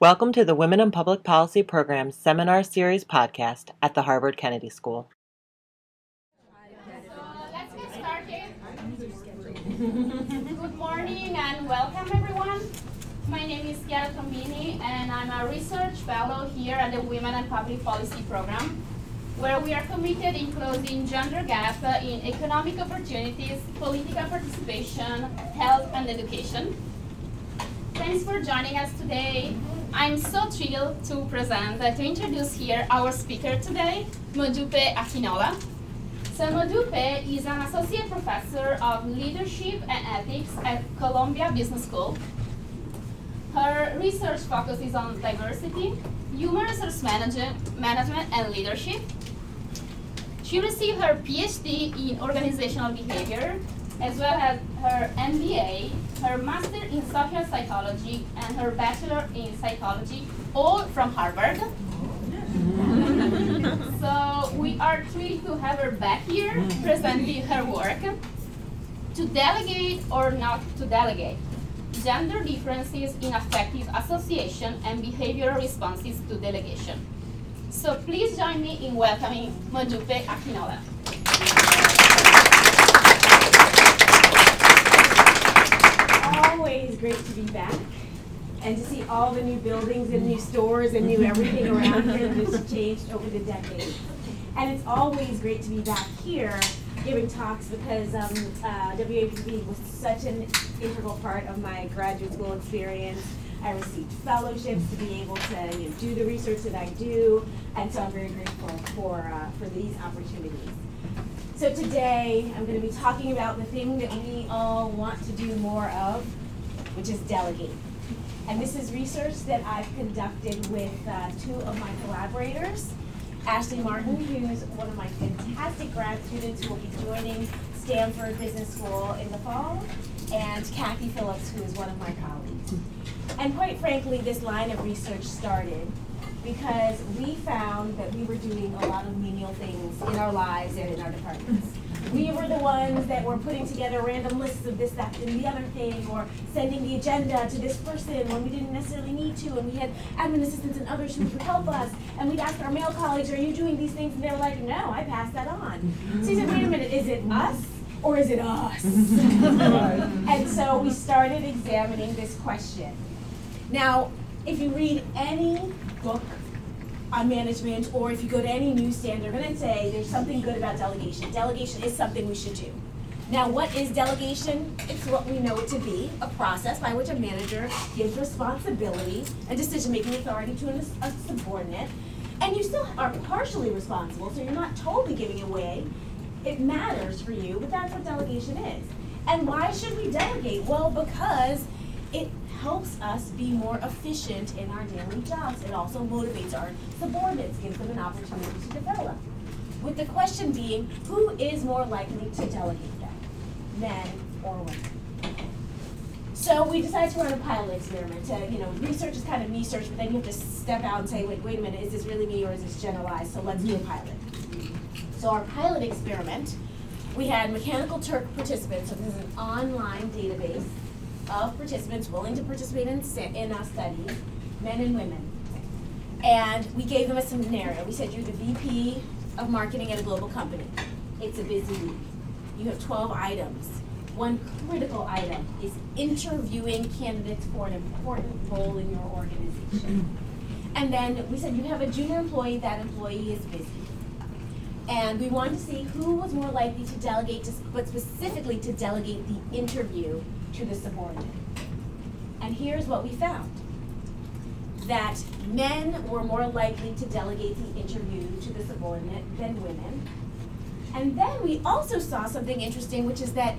Welcome to the Women in Public Policy Program Seminar Series podcast at the Harvard Kennedy School. Let's get started. Good morning and welcome everyone. My name is Chiara Tombini and I'm a research fellow here at the Women and Public Policy Program, where we are committed in closing gender gap in economic opportunities, political participation, health and education. Thanks for joining us today. I'm so thrilled to present, uh, to introduce here our speaker today, Modupe Akinola. So Modupe is an associate professor of leadership and ethics at Columbia Business School. Her research focuses on diversity, human resource management and leadership. She received her PhD in organizational behavior, as well as her MBA, her master in social psychology, and her bachelor in psychology, all from Harvard. so we are thrilled to have her back here presenting her work. To delegate or not to delegate, gender differences in affective association and behavioral responses to delegation. So please join me in welcoming Modupe Akinola. Always great to be back and to see all the new buildings and new stores and new everything around here that has changed over the decades. And it's always great to be back here giving talks because um, uh, WAPPP was such an integral part of my graduate school experience. I received fellowships to be able to you know, do the research that I do, and so I'm very grateful for, uh, for these opportunities. So today, I'm going to be talking about the thing that we all want to do more of, which is delegate. And this is research that I've conducted with uh, two of my collaborators, Ashley Martin, who's one of my fantastic grad students who will be joining Stanford Business School in the fall, and Kathy Phillips, who is one of my colleagues. And quite frankly, this line of research started because we found that we were doing a lot of menial things in our lives and in our departments. We were the ones that were putting together random lists of this, that, and the other thing, or sending the agenda to this person when we didn't necessarily need to, and we had admin assistants and others who would help us, and we'd ask our male colleagues, are you doing these things? And they were like, no, I passed that on. So he said, wait a minute, is it us? Or is it us? and so we started examining this question. Now, if you read any book on management, or if you go to any newsstand, they're to say there's something good about delegation. Delegation is something we should do. Now, what is delegation? It's what we know it to be a process by which a manager gives responsibility and decision making authority to a subordinate. And you still are partially responsible, so you're not totally giving away. It matters for you, but that's what delegation is. And why should we delegate? Well, because it helps us be more efficient in our daily jobs. It also motivates our subordinates, gives them an opportunity to develop. With the question being, who is more likely to delegate that, men or women? So we decided to run a pilot experiment. To, you know, research is kind of me research, but then you have to step out and say, wait, wait a minute, is this really me or is this generalized? So let's do a pilot. So our pilot experiment, we had Mechanical Turk participants. So this is an online database of participants willing to participate in, in a study, men and women. And we gave them a scenario. We said, you're the VP of marketing at a global company. It's a busy week. You have 12 items. One critical item is interviewing candidates for an important role in your organization. And then we said, you have a junior employee, that employee is busy. And we wanted to see who was more likely to delegate, to, but specifically to delegate the interview to the subordinate. And here's what we found that men were more likely to delegate the interview to the subordinate than women. And then we also saw something interesting, which is that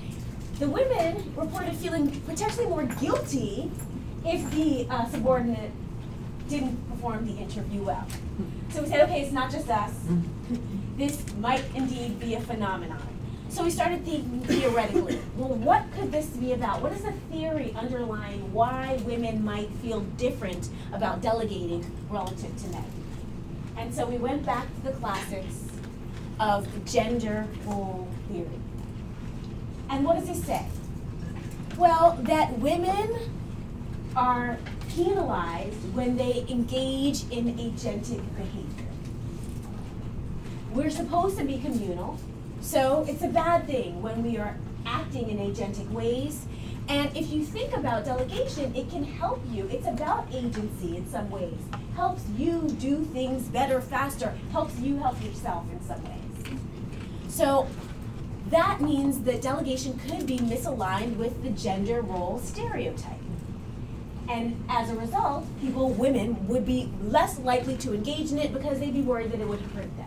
the women reported feeling potentially more guilty if the uh, subordinate didn't perform the interview well. So we said, okay, it's not just us. This might indeed be a phenomenon. So we started thinking theoretically, well, what could this be about? What is the theory underlying why women might feel different about delegating relative to men? And so we went back to the classics of gender role theory. And what does it say? Well, that women are penalized when they engage in agentic behavior. We're supposed to be communal, so it's a bad thing when we are acting in agentic ways. And if you think about delegation, it can help you. It's about agency in some ways. Helps you do things better, faster, helps you help yourself in some ways. So that means that delegation could be misaligned with the gender role stereotype. And as a result, people, women, would be less likely to engage in it because they'd be worried that it would hurt them.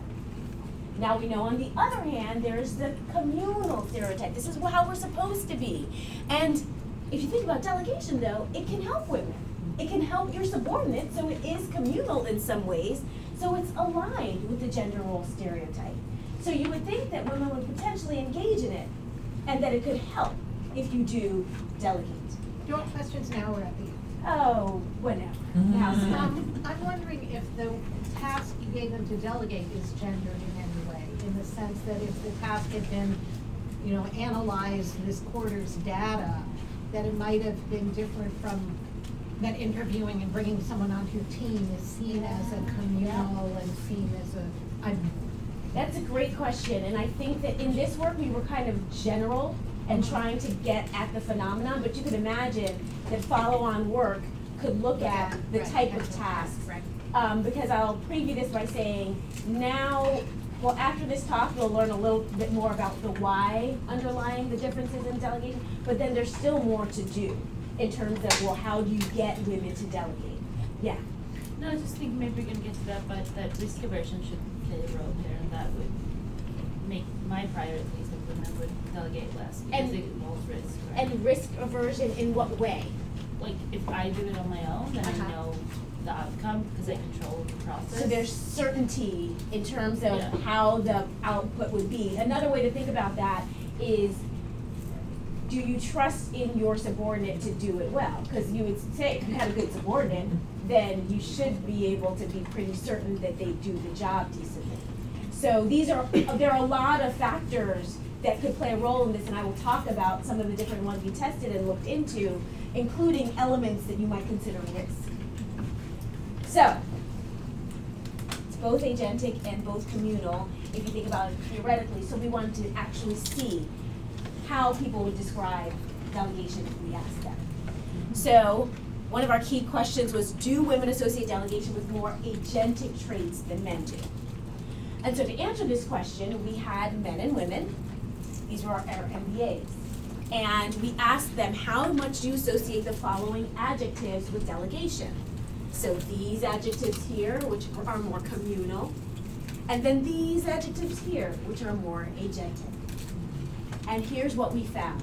Now we know on the other hand, there's the communal stereotype. This is how we're supposed to be. And if you think about delegation though, it can help women. It can help your subordinates, so it is communal in some ways, so it's aligned with the gender role stereotype. So you would think that women would potentially engage in it, and that it could help if you do delegate. Do you want questions now or at the end? Oh, whenever. Now's the time. Um, I'm wondering if the task you gave them to delegate is gendered in any way, in the sense that if the task had been, you know, analyze this quarter's data, that it might have been different from that interviewing and bringing someone onto your team is seen as a communal and seen as a, That's a great question, and I think that in this work, we were kind of general and trying to get at the phenomenon, but you could imagine that follow-on work could look at the type of right, task. right. Um, because I'll preview this by saying, now, well, after this talk, we'll learn a little bit more about the why underlying the differences in delegation, but then there's still more to do in terms of, well, how do you get women to delegate? Yeah, No, I just think maybe we're gonna get to that, but that risk aversion should play a role there, and that would make my priority at least if women would delegate less, because And- it involves risk, right? and risk aversion in what way? Like, if I do it on my own, then I Uh-huh. know the outcome, because they control the process. So there's certainty in terms of Yeah. how the output would be. Another way to think about that is, do you trust in your subordinate to do it well? Because you would say, if you have a good subordinate, then you should be able to be pretty certain that they do the job decently. So these are, there are a lot of factors that could play a role in this, and I will talk about some of the different ones we tested and looked into, including elements that you might consider risk. So, it's both agentic and both communal, if you think about it theoretically, so we wanted to actually see how people would describe delegation if we asked them. So, one of our key questions was, do women associate delegation with more agentic traits than men do? And so to answer this question, we had men and women, these were our, our MBAs. And we asked them, how much do you associate the following adjectives with delegation? So these adjectives here, which are more communal, and then these adjectives here, which are more agentic. And here's what we found.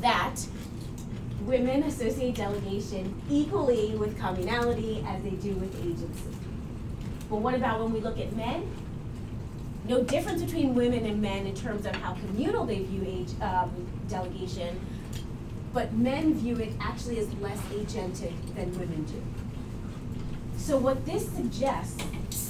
That women associate delegation equally with communality as they do with agency. But what about when we look at men? No difference between women and men in terms of how communal they view age, um, delegation, but men view it actually as less agentic than women do. So what this suggests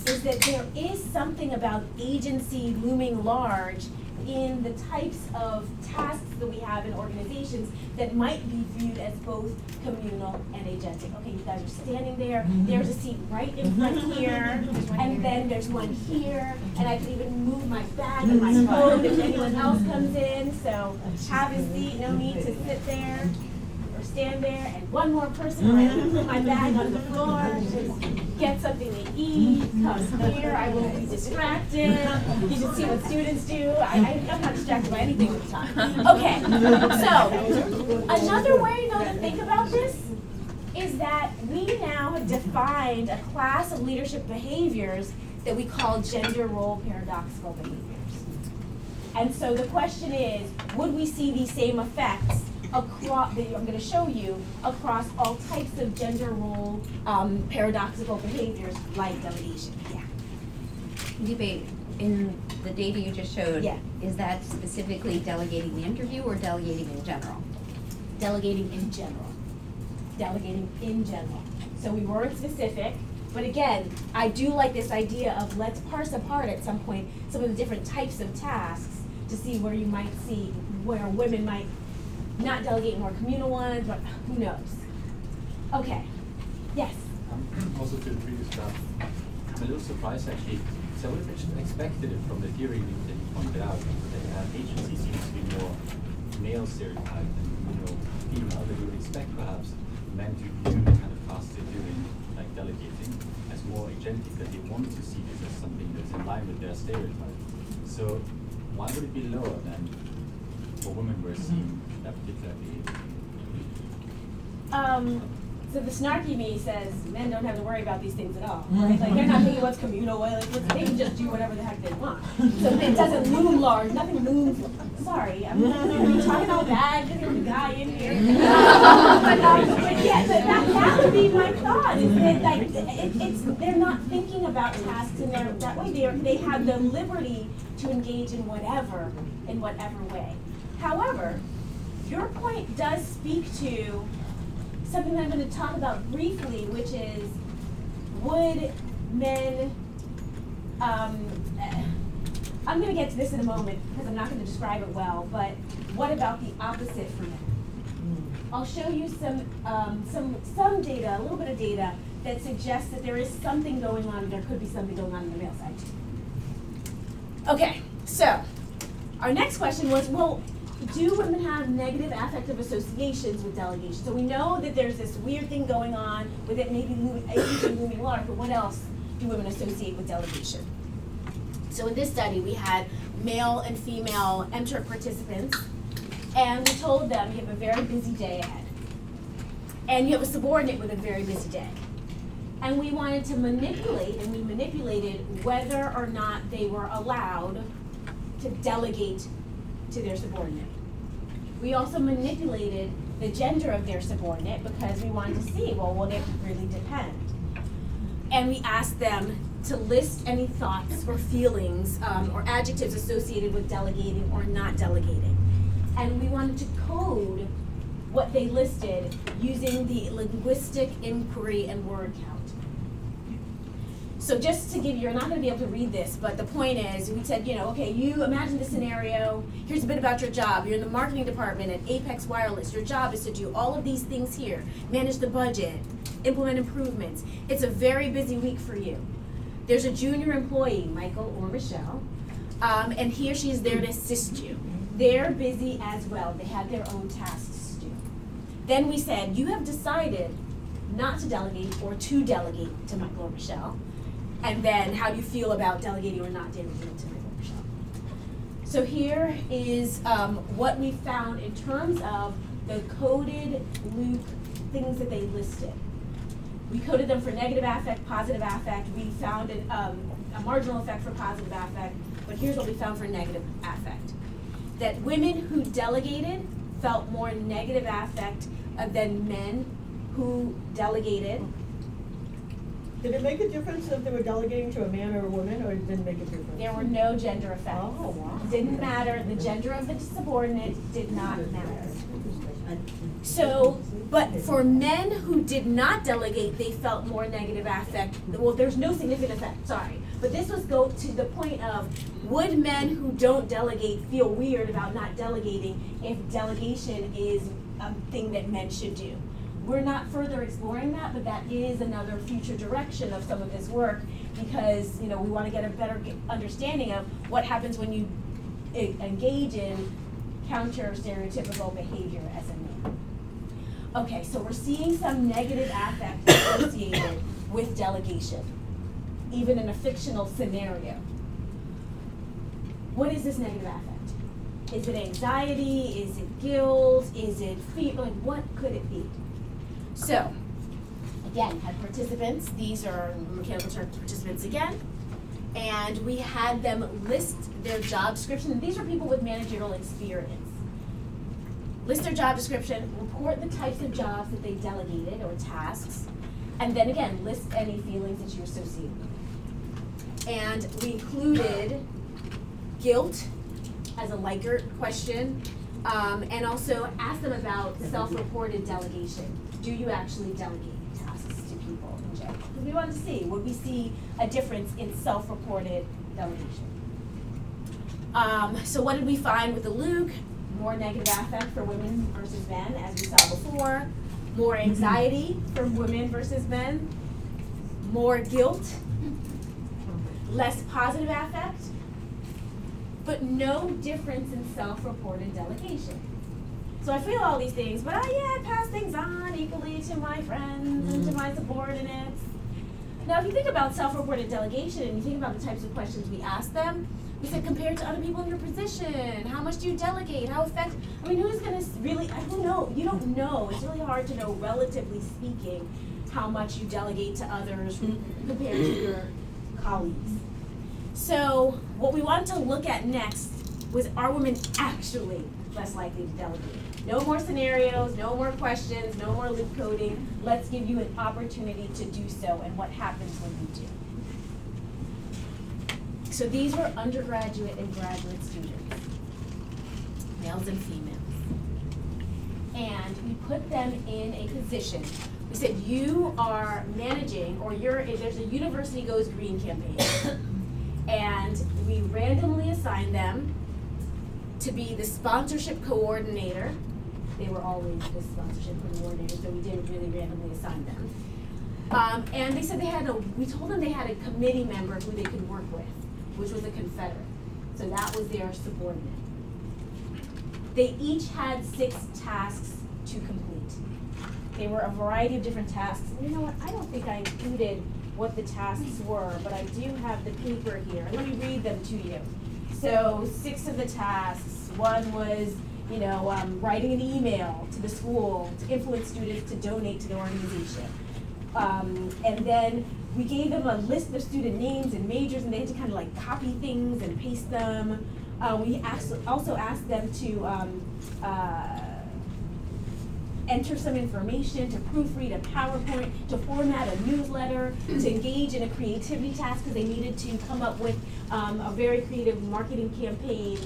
is that there is something about agency looming large in the types of tasks that we have in organizations that might be viewed as both communal and agentic. Okay, you guys are standing there, there's a seat right in front here, and then there's one here, and I can even move my bag and my phone if anyone else comes in, so have a seat, no need to sit there or stand there, and one more person, put my bag on the floor, just get something to eat, come here, I won't be distracted. You should see what students do, I, I- I'm not distracted by anything the time. Okay, so, another way though to think about this is that we now have defined a class of leadership behaviors that we call gender role paradoxical behaviors. And so the question is, would we see these same effects across, that I'm gonna show you, across all types of gender role, um, paradoxical behaviors like delegation? Yeah. Debate, in the data you just showed. Yeah. Is that specifically delegating the interview or delegating in general? Delegating in general. Delegating in general. So we weren't specific, but again, I do like this idea of let's parse apart at some point some of the different types of tasks to see where you might see, where women might not delegate more communal ones, but who knows? Okay, yes. Um, Also to the previous graph, I'm a little surprised actually. So I would have expected it from the theory that you pointed out, that uh, agency seems to be more male stereotyped than, you know, female, that you would expect perhaps men to view the kind of tasks they're doing, like delegating, as more agentic, that they want to see this as something that's in line with their stereotype. So why would it be lower than for women who are seeing that particular behavior? Um, so the snarky me says men don't have to worry about these things at all, right? Like they're not thinking what's communal, what- like what's, they can just do whatever the heck they want. So it doesn't loom large, nothing looms. Sorry, I'm not gonna be talking all bad, there's a guy in here. but, um, but yeah, but that, that would be my thought. Is that like it, it's they're not thinking about tasks in their that way. They they have the liberty to engage in whatever in whatever way. However, your point does speak to something that I'm going to talk about briefly, which is would men. Um, eh, I'm going to get to this in a moment because I'm not going to describe it well, but what about the opposite for men? I'll show you some, um, some, some data, a little bit of data that suggests that there is something going on, there could be something going on on the male side too. Okay, so our next question was, well, do women have negative affective associations with delegation? So we know that there's this weird thing going on with it maybe agency looming large, but what else do women associate with delegation? So in this study, we had male and female MTurk participants, and we told them you have a very busy day ahead. And you have a subordinate with a very busy day. And we wanted to manipulate, and we manipulated whether or not they were allowed to delegate to their subordinate. We also manipulated the gender of their subordinate because we wanted to see, well, will it really depend? And we asked them to list any thoughts or feelings um, or adjectives associated with delegating or not delegating. And we wanted to code what they listed using the linguistic inquiry and word count. So just to give you, you're not gonna be able to read this, but the point is, we said, you know, okay, you imagine the scenario, here's a bit about your job. You're in the marketing department at Apex Wireless. Your job is to do all of these things here, manage the budget, implement improvements. It's a very busy week for you. There's a junior employee, Michael or Michelle, um, and he or she is there to assist you. They're busy as well. They have their own tasks to do. Then we said, you have decided not to delegate or to delegate to Michael or Michelle. And then how do you feel about delegating or not delegating to or Michelle? So here is um, what we found in terms of the coded LIWC things that they listed. We coded them for negative affect, positive affect. We found an, um, a marginal effect for positive affect, but here's what we found for negative affect. That women who delegated felt more negative affect uh, than men who delegated. Did it make a difference if they were delegating to a man or a woman, or it didn't make a difference? There were no gender effects. Oh, wow. Didn't matter, the gender of the subordinate did not matter. So, but for men who did not delegate, they felt more negative affect. Well, there's no significant effect, sorry. But this was go to the point of would men who don't delegate feel weird about not delegating if delegation is a thing that men should do? We're not further exploring that, but that is another future direction of some of this work because, you know, we want to get a better understanding of what happens when you engage in counter stereotypical behavior as a man. Okay, so we're seeing some negative affect associated with delegation, even in a fictional scenario. What is this negative affect? Is it anxiety? Is it guilt? Is it fear? Like, what could it be? So, again, had participants. These are mechanical turk participants again. And we had them list their job description. And these are people with managerial experience. List their job description, report the types of jobs that they delegated or tasks, and then again, list any feelings that you associate with. And we included guilt as a Likert question, um, and also asked them about self-reported delegation. Do you actually delegate tasks to people in general? Because we wanted to see, would we see a difference in self-reported delegation? Um, so what did we find with the LIWC? more negative affect for women versus men, as we saw before, more anxiety for women versus men, more guilt, less positive affect, but no difference in self-reported delegation. So I feel all these things, but I, yeah, I pass things on equally to my friends and to mm. my subordinates. Now, if you think about self-reported delegation and you think about the types of questions we ask them, we said compared to other people in your position, how much do you delegate? How effective? I mean, who's gonna really? I don't know? You don't know. It's really hard to know, relatively speaking, how much you delegate to others mm. compared to your colleagues. So, what we wanted to look at next was are women actually less likely to delegate? No more scenarios, no more questions, no more LIWC coding. Let's give you an opportunity to do so and what happens when you do. So these were undergraduate and graduate students, males and females. And we put them in a position. We said, you are managing, or you're, there's a University Goes Green campaign. And we randomly assigned them to be the sponsorship coordinator. They were always the sponsorship coordinator, so we didn't really randomly assign them. Um, and they said they had a, we told them they had a committee member who they could work with, which was a Confederate. So that was their subordinate. They each had six tasks to complete. They were a variety of different tasks. And you know what? I don't think I included what the tasks were, but I do have the paper here. Let me read them to you. So six of the tasks. One was, you know, um, writing an email to the school to influence students to donate to the organization. Um, and then we gave them a list of student names and majors, and they had to kind of like copy things and paste them. Uh, we asked, also asked them to um, uh, enter some information, to proofread a PowerPoint, to format a newsletter, to engage in a creativity task because they needed to come up with um, a very creative marketing campaign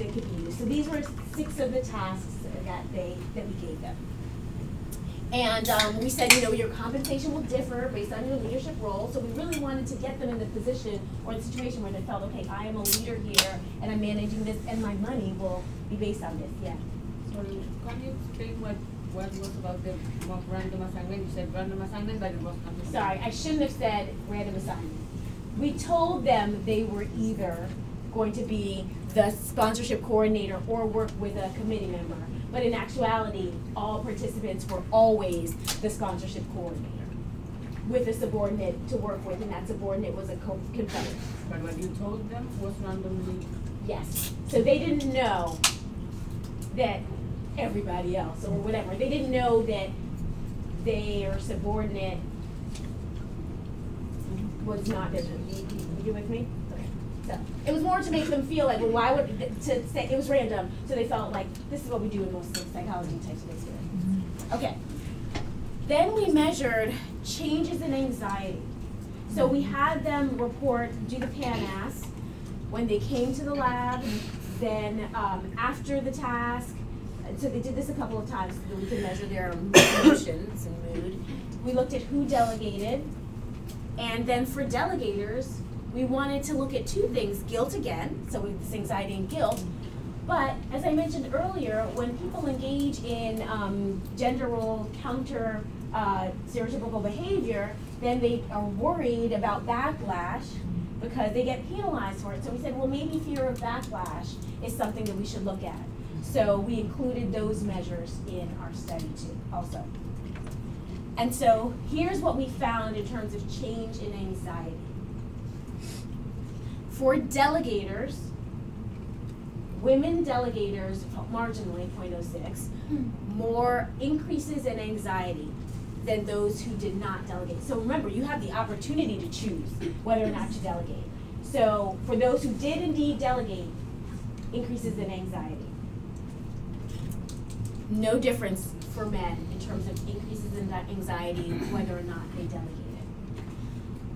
that could be used. So these were six of the tasks that they that we gave them. And um, we said, you know, your compensation will differ based on your leadership role. So we really wanted to get them in the position or the situation where they felt, okay, I am a leader here and I'm managing this and my money will be based on this. Yeah. Sorry, can you explain what, what was about the random assignment? You said random assignment, but it was not. Sorry, I shouldn't have said random assignment. We told them they were either going to be the sponsorship coordinator or work with a committee member. But in actuality, all participants were always the sponsorship coordinator with a subordinate to work with, and that subordinate was a co- Confederate. But what you told them was randomly. Yes. So they didn't know that everybody else or whatever. They didn't know that their subordinate was not you, you with me? It was more to make them feel like, well, why would to say it was random? So they felt like this is what we do in most psychology types of experience. Okay. Then we measured changes in anxiety. So we had them report, do the PANAS when they came to the lab, then um, after the task. So they did this a couple of times so that we could measure their emotions and mood. We looked at who delegated. And then for delegators, we wanted to look at two things guilt again, so we this anxiety and guilt. But as I mentioned earlier, when people engage in um, gender role counter uh, stereotypical behavior, then they are worried about backlash because they get penalized for it. So we said, well, maybe fear of backlash is something that we should look at. So we included those measures in our study too, also. And so here's what we found in terms of change in anxiety. For delegators, women delegators, marginally 0.06, hmm. more increases in anxiety than those who did not delegate. So remember, you have the opportunity to choose whether or not to delegate. So for those who did indeed delegate, increases in anxiety. No difference for men in terms of increases in that anxiety whether or not they delegated.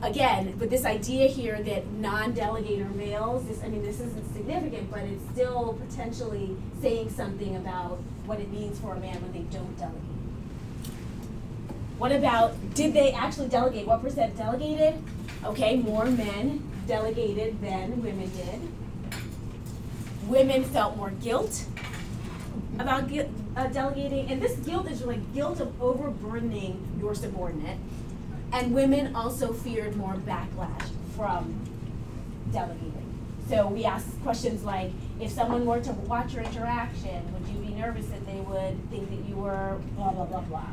Again, but this idea here that non-delegator males, this, I mean, this isn't significant, but it's still potentially saying something about what it means for a man when they don't delegate. What about, did they actually delegate? What percent delegated? Okay, more men delegated than women did. Women felt more guilt. about uh, delegating, and this guilt is like guilt of overburdening your subordinate. And women also feared more backlash from delegating. So we asked questions like, if someone were to watch your interaction, would you be nervous that they would think that you were blah, blah, blah, blah?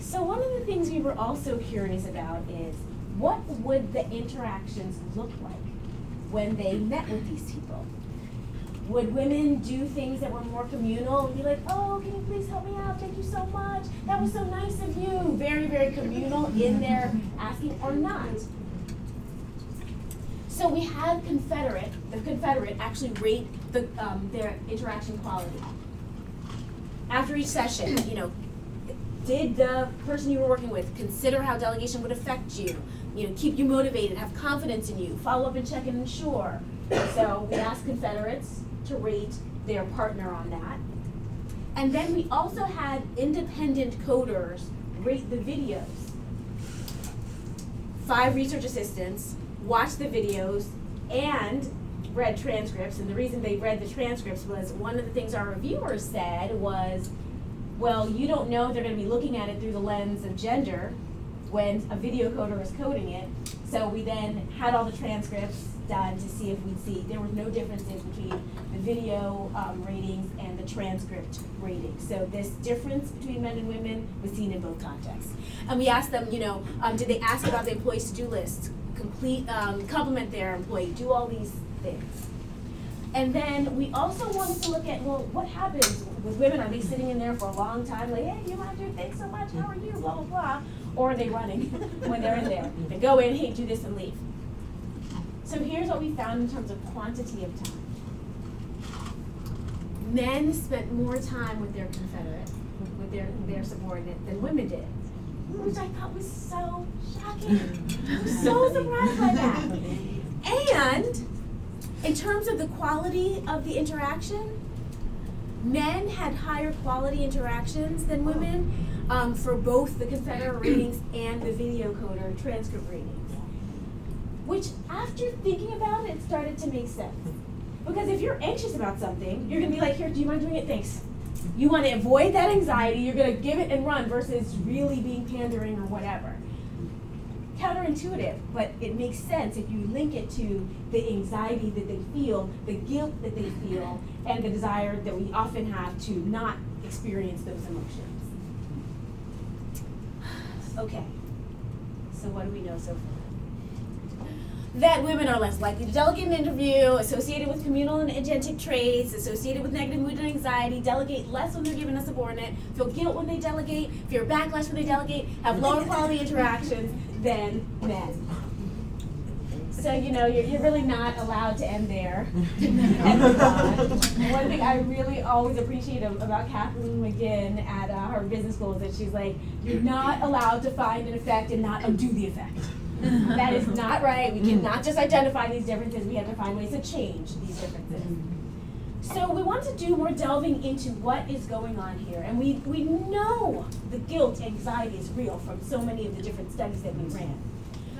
So one of the things we were also curious about is, what would the interactions look like when they met with these people? Would women do things that were more communal and be like, oh, can you please help me out? Thank you so much. That was so nice of you. Very, very communal in their asking or not. So we had Confederate, the Confederate actually rate the, um, their interaction quality. After each session, you know, did the person you were working with consider how delegation would affect you? You know, keep you motivated, have confidence in you, follow up and check and ensure. So we asked Confederates to rate their partner on that. And then we also had independent coders rate the videos. Five research assistants watched the videos and read transcripts. And the reason they read the transcripts was one of the things our reviewers said was, well, you don't know they're going to be looking at it through the lens of gender when a video coder is coding it. So we then had all the transcripts done to see if we'd see there were no differences between the video um, ratings and the transcript ratings. So this difference between men and women was seen in both contexts. And we asked them, you know, um, did they ask about the employee's to-do list, complete, um, compliment their employee, do all these things. And then we also wanted to look at, well, what happens with women? Are they sitting in there for a long time, like, hey, you want to do thanks so much, how are you, blah, blah, blah? Or are they running when they're in there? They go in, hey, do this and leave. So here's what we found in terms of quantity of time. Men spent more time with their Confederate, with their, their subordinate than women did. Which I thought was so shocking. I was so surprised by that. And in terms of the quality of the interaction, men had higher quality interactions than women um, for both the Confederate readings and the video coder transcript ratings. Which, after thinking about it, started to make sense. Because if you're anxious about something, you're gonna be like, here, do you mind doing it? Thanks. You wanna avoid that anxiety, you're gonna give it and run versus really being pandering or whatever counterintuitive, but it makes sense if you link it to the anxiety that they feel, the guilt that they feel, and the desire that we often have to not experience those emotions. Okay, so what do we know so far? That women are less likely to delegate an interview, associated with communal and agentic traits, associated with negative mood and anxiety, delegate less when they're given a subordinate, feel guilt when they delegate, fear backlash when they delegate, have lower quality interactions than men. So, you know, you're, you're really not allowed to end there. and move. One thing I really always appreciate about Kathleen McGinn at uh, her business school is that she's like, you're not allowed to find an effect and not undo the effect. that is not right. We cannot just identify these differences. We have to find ways to change these differences. So we want to do more delving into what is going on here. And we, we know the guilt, anxiety is real from so many of the different studies that we ran.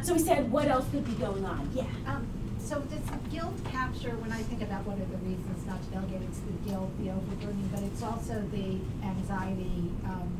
So we said, what else could be going on? Yeah. Um, so does guilt capture, when I think about what are the reasons not to delegate, it's the guilt, the overburdening, but it's also the anxiety, um,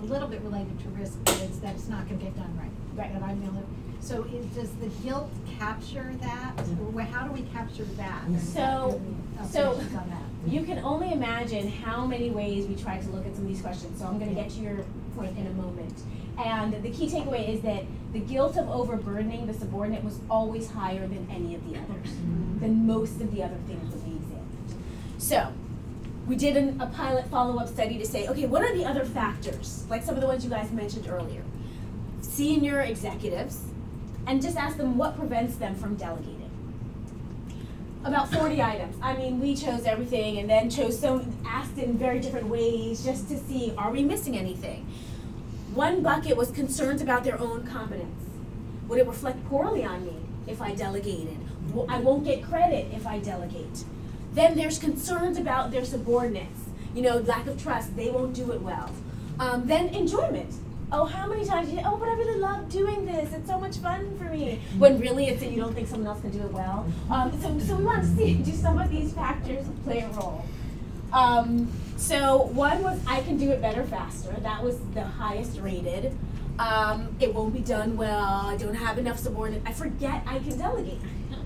a little bit related to risk, but it's that it's not gonna get done right. Right. That I'm gonna, so is, does the guilt capture that, or wha- how do we capture that? And So- what- so- observations on that? You can only imagine how many ways we tried to look at some of these questions, so I'm gonna get to your point in a moment. And the key takeaway is that the guilt of overburdening the subordinate was always higher than any of the others, mm-hmm. than most of the other things that we examined. So, we did an, a pilot follow-up study to say, okay, what are the other factors, like some of the ones you guys mentioned earlier? Senior executives, and just ask them what prevents them from delegating about 40 items. I mean, we chose everything and then chose so asked in very different ways just to see are we missing anything. One bucket was concerns about their own competence. Would it reflect poorly on me if I delegated? I won't get credit if I delegate. Then there's concerns about their subordinates. You know, lack of trust. They won't do it well. Um, then enjoyment. Oh, how many times you? Oh, but I really love doing this. It's so much fun for me. When really, it's that you don't think someone else can do it well. Um, so, so we want to see do some of these factors play a role. Um, so one was I can do it better faster. That was the highest rated. Um, it won't be done well. I don't have enough subordinate. I forget I can delegate.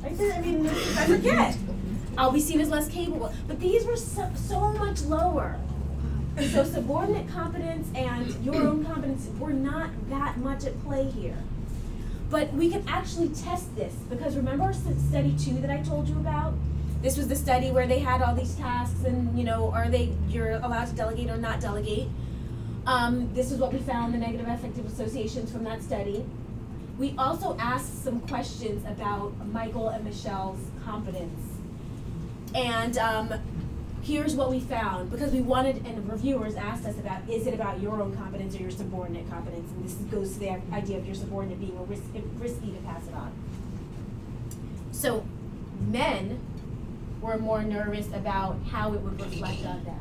I mean, I forget. I'll be seen as less capable. But these were so, so much lower. So subordinate competence and your own competence were not that much at play here. But we can actually test this because remember study two that I told you about? This was the study where they had all these tasks and you know, are they you're allowed to delegate or not delegate? Um, this is what we found the negative affective associations from that study. We also asked some questions about Michael and Michelle's competence. And um, here's what we found because we wanted and reviewers asked us about is it about your own competence or your subordinate competence? And this goes to the idea of your subordinate being a risk, risky to pass it on. So men were more nervous about how it would reflect on them.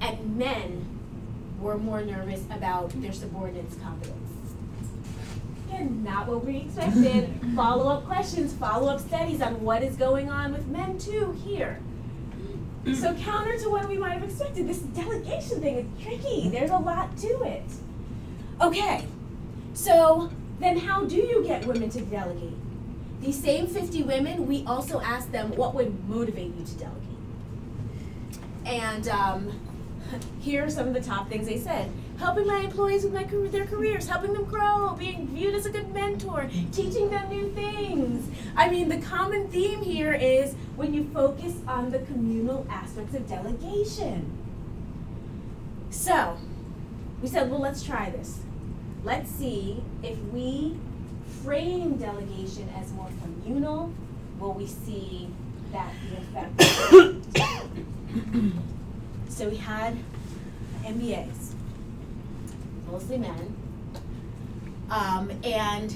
And men were more nervous about their subordinates competence Again, not what we expected. follow up questions, follow up studies on what is going on with men too here. So counter to what we might have expected, this delegation thing is tricky. There's a lot to it. Okay, so then how do you get women to delegate? These same 50 women, we also asked them what would motivate you to delegate. And um, here are some of the top things they said helping my employees with my, their careers, helping them grow, being viewed as a good mentor, teaching them new things. I mean, the common theme here is when you focus on the communal aspects of delegation. So, we said, well, let's try this. Let's see if we frame delegation as more communal, will we see that the effect? so we had MBAs, mostly men. Um, and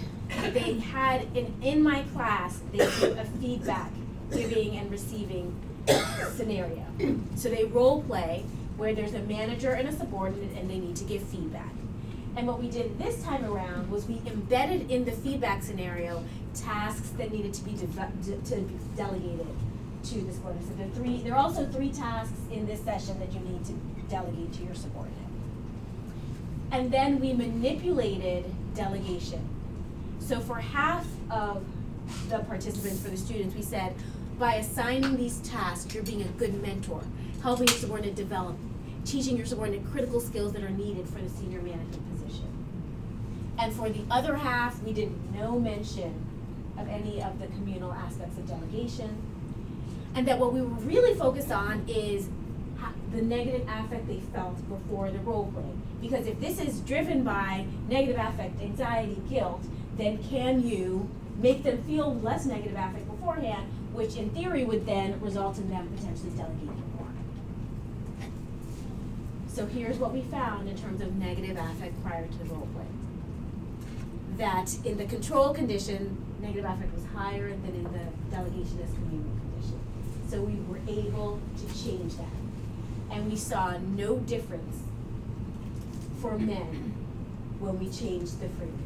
they had in, in my class, they did a feedback giving and receiving scenario. So they role play where there's a manager and a subordinate and they need to give feedback. And what we did this time around was we embedded in the feedback scenario tasks that needed to be deve- de- to be delegated to the subordinate. So there are three, there are also three tasks in this session that you need to delegate to your subordinate. And then we manipulated delegation. So for half of the participants, for the students, we said, by assigning these tasks, you're being a good mentor, helping your subordinate develop, teaching your subordinate critical skills that are needed for the senior management position. And for the other half, we did no mention of any of the communal aspects of delegation. And that what we were really focused on is the negative affect they felt before the role play. Because if this is driven by negative affect, anxiety, guilt, then can you make them feel less negative affect beforehand, which in theory would then result in them potentially delegating more. So here's what we found in terms of negative affect prior to the role play. That in the control condition, negative affect was higher than in the delegation as communal condition. So we were able to change that. And we saw no difference for men when we changed the framing.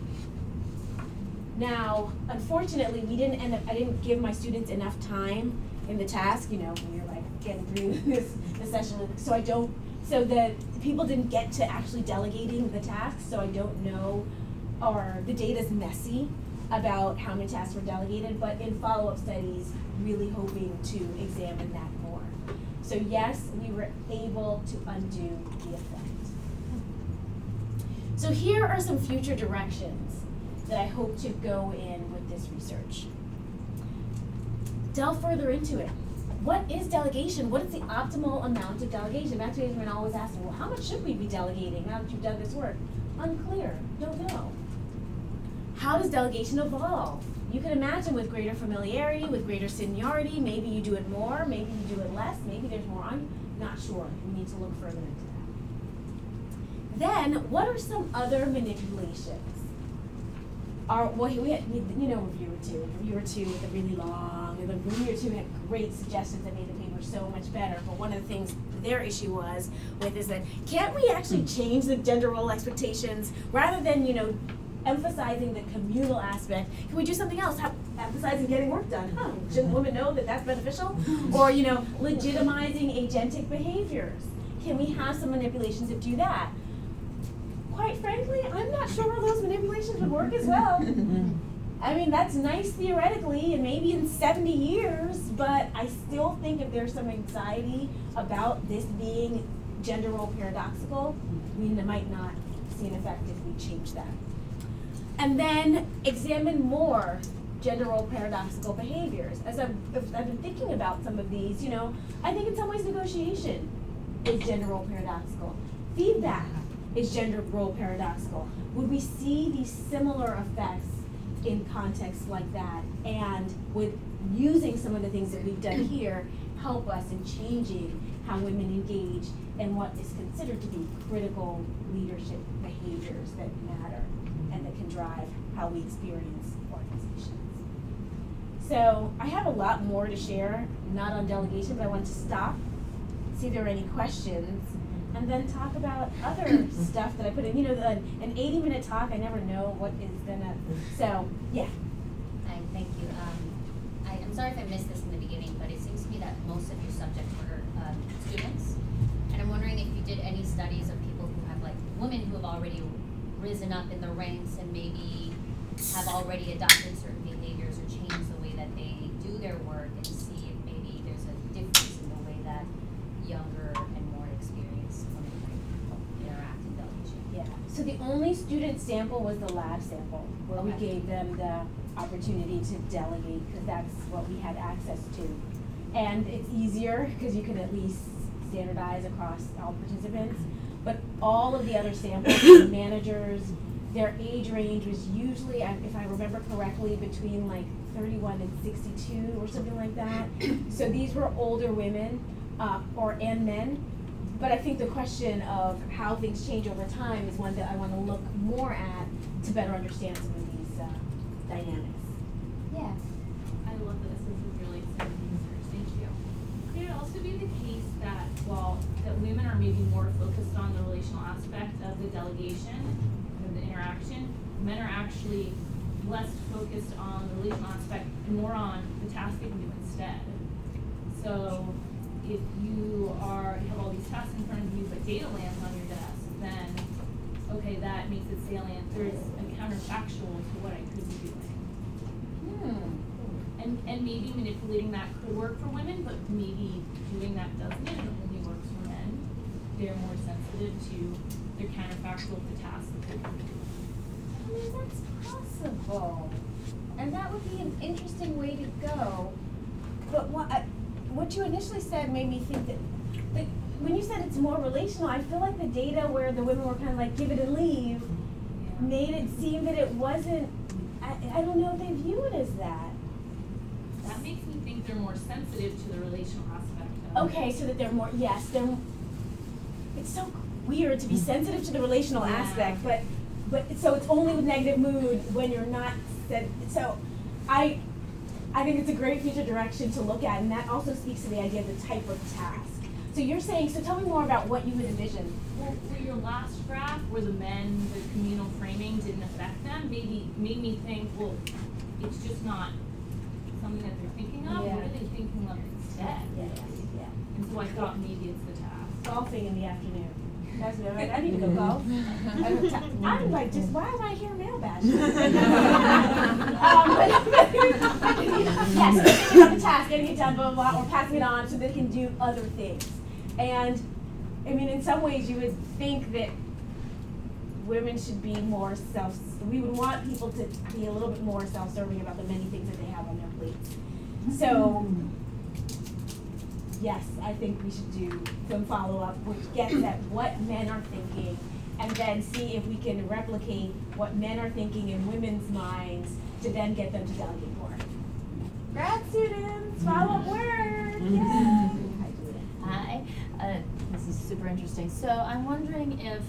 Now, unfortunately, we didn't end up, I didn't give my students enough time in the task, you know, when you're like getting through this, this session, so I don't, so the people didn't get to actually delegating the tasks, so I don't know, or the data's messy about how many tasks were delegated, but in follow-up studies, really hoping to examine that more. So yes, we were able to undo the effect. So here are some future directions that I hope to go in with this research. Delve further into it. What is delegation? What is the optimal amount of delegation? Back to Adrian always asking, well, how much should we be delegating now that you've done this work? Unclear, don't know. How does delegation evolve? You can imagine with greater familiarity, with greater seniority, maybe you do it more, maybe you do it less, maybe there's more on, not sure. We need to look further into. Then, what are some other manipulations? well, we had, you know, reviewer two, reviewer two with the really long, and the reviewer two had great suggestions that made the paper so much better. But one of the things their issue was with is that can't we actually change the gender role expectations rather than you know emphasizing the communal aspect? Can we do something else? How, emphasizing getting work done? Huh? Shouldn't women know that that's beneficial? Or you know, legitimizing agentic behaviors? Can we have some manipulations that do that? Quite frankly, I'm not sure those manipulations would work as well. I mean, that's nice theoretically, and maybe in 70 years, but I still think if there's some anxiety about this being gender role paradoxical, we might not see an effect if we change that. And then examine more gender role paradoxical behaviors. As I've, I've been thinking about some of these, you know, I think in some ways negotiation is gender role paradoxical. Feedback is gender role paradoxical. Would we see these similar effects in contexts like that? And would using some of the things that we've done here help us in changing how women engage in what is considered to be critical leadership behaviors that matter and that can drive how we experience organizations? So I have a lot more to share, not on delegation, but I want to stop, see if there are any questions, and then talk about other stuff that I put in. You know, the, an 80 minute talk, I never know what is gonna. So, yeah. Hi, thank you. Um, I, I'm sorry if I missed this in the beginning, but it seems to me that most of your subjects were um, students. And I'm wondering if you did any studies of people who have, like, women who have already risen up in the ranks and maybe have already adopted certain behaviors or changed the way that they do their work and see if maybe there's a difference in the way that younger and more experienced women might interact in delegation. Yeah. So the sample was the lab sample, where we Okay. gave them the opportunity to delegate, because that's what we had access to. And it's easier, because you can at least standardize across all participants. But all of the other samples, the managers, their age range was usually, I- if I remember correctly, between like thirty-one and sixty-two or something like that. So these were older women, uh, or, and men. But I think the question of how things change over time is one that I wanna look more at to better understand some of these, uh, dynamics. Yeah. I love this, this is really exciting research, thank you. Could it also be the case that, well, that women are maybe more focused on the relational aspect of the delegation, of the interaction? Men are actually less focused on the relational aspect and more on the task they can do instead. So if you are, you have all these tasks in front of you, but data lands on your desk, then, okay, that makes it salient, there's a counterfactual to what I could be doing. Hmm. And, and maybe manipulating that could work for women, but maybe doing that doesn't and it only works for men. They're more sensitive to their counterfactual of the tasks that they're doing. I mean, that's possible. And that would be an interesting way to go. But what, I- what you initially said made me think that, like, when you said it's more relational, I feel like the data where the women were kind of like give it and leave made it seem that it wasn't, I, I don't know if they view it as that. That makes me think they're more sensitive to the relational aspect of. Okay, so that they're more, yes, they're, it's so weird to be sensitive to the relational Yeah. aspect, but, but, so it's only with negative mood when you're not, sen- so, I, I think it's a great future direction to look at, and that also speaks to the idea of the type of task. So you're saying, so tell me more about what you would envision. Well, for your last graph, where the men, the communal framing didn't affect them, maybe, made me think, well, it's just not something that they're thinking of, what are they thinking of instead? Yeah, yeah, yeah. And so I thought maybe it's the task. Golfing in the afternoon. That's I, I need to go golf. Don't ta- I'm like, just, why am I here mail Um, but- Yes, thinking about the task, getting it done, blah, blah, blah, or passing it on so they can do other things. And, I mean, in some ways, you would think that women should be more self, we would want people to be a little bit more self-serving about the many things that they have on their plates. So, yes, I think we should do some follow-up, which gets at what men are thinking, and then see if we can replicate what men are thinking in women's minds to then get them to delegate more. Grad students, follow-up work, yay! Hi, Julia. Hi, uh, this is super interesting. So I'm wondering if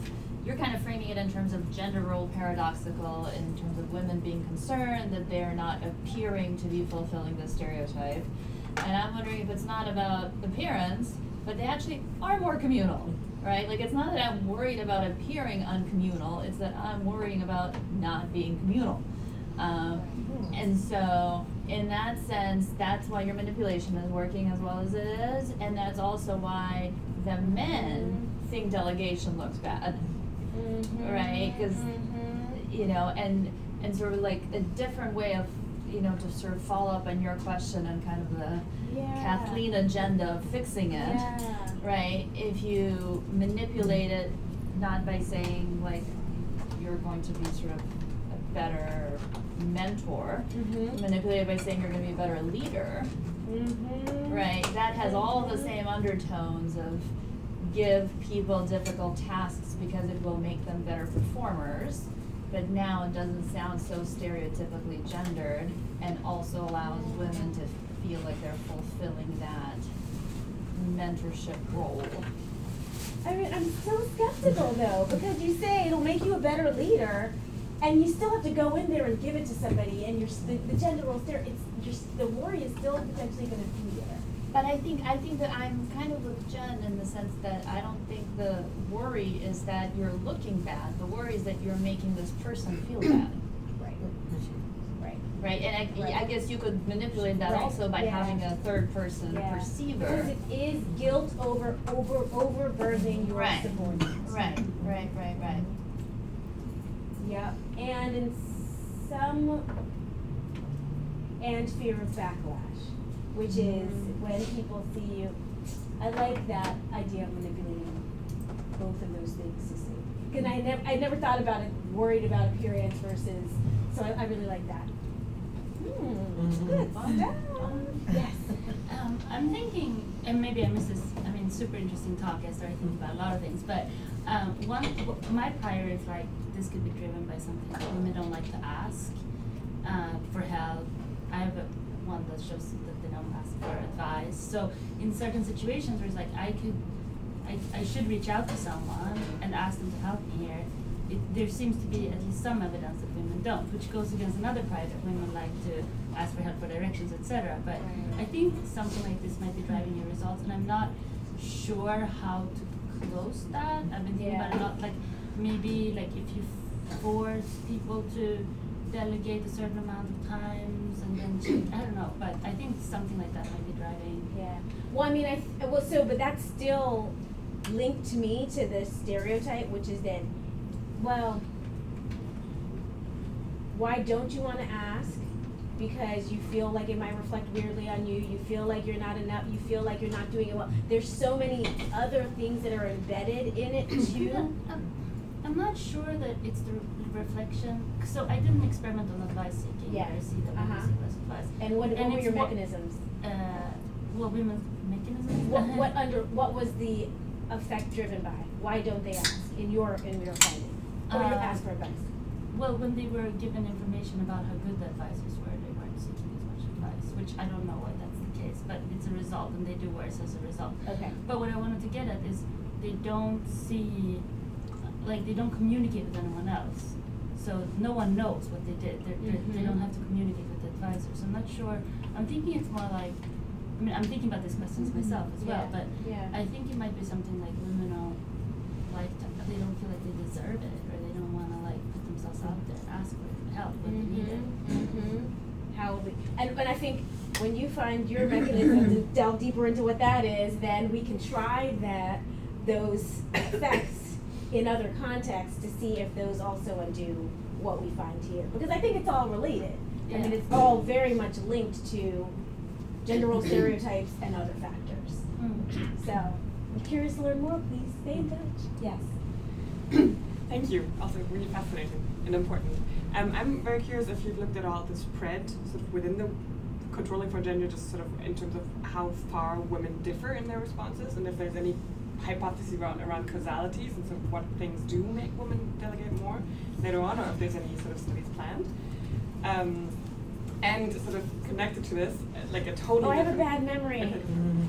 you're kind of framing it in terms of gender role paradoxical, in terms of women being concerned that they're not appearing to be fulfilling the stereotype. And I'm wondering if it's not about appearance, but they actually are more communal, right? Like it's not that I'm worried about appearing uncommunal, it's that I'm worrying about not being communal. Um, hmm. and so, in that sense, that's why your manipulation is working as well as it is, and that's also why the men mm-hmm. think delegation looks bad, mm-hmm. right? Because mm-hmm. you know, and and sort of like a different way of you know to sort of follow up on your question and kind of the Yeah. Kathleen agenda of fixing it, Yeah. right? If you manipulate it, not by saying like you're going to be sort of a better mentor, Mhm. manipulate it by saying you're going to be a better leader, Mhm. right? That has all the same undertones of give people difficult tasks because it will make them better performers. But now it doesn't sound so stereotypically gendered and also allows women to feel like they're fulfilling that mentorship role. I mean, I'm so skeptical though, because you say it'll make you a better leader, and you still have to go in there and give it to somebody, and you're, the, the gender roles there, it's, you're, the worry is still potentially gonna be there. But I think I think that I'm kind of with Jen in the sense that I don't think the worry is that you're looking bad. The worry is that you're making this person feel bad. Right. Right. Right, and I, I Right. guess you could manipulate that Right, also by yeah. having a third person Yeah. perceiver. Because it is guilt over, over, overburdening your Right. subordinates. Right, right, right, right. Yep, and in some, and fear of backlash, which is when people see you, I like that idea of manipulating both of those things to see. And I never, I never thought about it, worried about appearance versus, so I, I really like that. Hmm, good stuff. Yes. Um, I'm thinking, and maybe I missed this, I mean, super interesting talk, I started thinking about a lot of things, but, um, one, w- my prior is like, this could be driven by something that women don't like to ask, uh, for help. I have a, one that shows that they don't ask for advice, so in certain situations where it's like, I could, I, I should reach out to someone and ask them to help me here, it, there seems to be at least some evidence that women don't, which goes against another pride that women like to ask for help for directions, etc. But I think something like this might be driving your results, and I'm not sure how to close that. I've been thinking about it a lot, like maybe like if you force people to delegate a certain amount of times and then change, I don't know, but I think something like that might be driving. Yeah. Well, I mean, I, th- well, so, but that's still linked to me to the stereotype, which is that, well, why don't you wanna ask? Because you feel like it might reflect weirdly on you, you feel like you're not enough, you feel like you're not doing it well. There's so many other things that are embedded in it too. I'm, not sure that it's the reflection, so I did an experiment on advice seeking, where I Yeah. see that Uh-huh. seek less advice. And what, what And were your what- mechanisms? Uh, well, women's mechanisms? What, what under, what was the effect driven by? Why don't they ask, in your, in your finding? Or you Uh, ask for advice? Well, when they were given information about how good the advisors were, they weren't seeking as much advice, which I don't know why that's the case, but it's a result and they do worse as a result. Okay. But what I wanted to get at is they don't see, like, they don't communicate with anyone else. So no one knows what they did. They're, they're, they don't Mhm. have to communicate with the advisors. I'm not sure. I'm thinking it's more like, I mean, I'm thinking about these questions myself as well, Yeah, but yeah. I think it might be something like women don't like they don't feel like they deserve it, or they don't want to like put themselves out there ask for help when they need it. Mm-hmm. How we, and, and I think when you find your mechanism to delve deeper into what that is, then we can try that, those effects in other contexts to see if those also undo what we find here. Because I think it's all related. I mean, it's all very much linked to gender role stereotypes and other factors. Mm. So, I'm curious to learn more, please stay in touch. Yes. Thank you. Also, really fascinating and important. Um, I'm very curious if you've looked at all the spread sort of within the controlling for gender, just sort of in terms of how far women differ in their responses, and if there's any hypothesis around around causalities and sort of what things do make women delegate more later on, or if there's any sort of studies planned. Um, and sort of connected to this, like a total. Oh, I have a bad memory. Okay,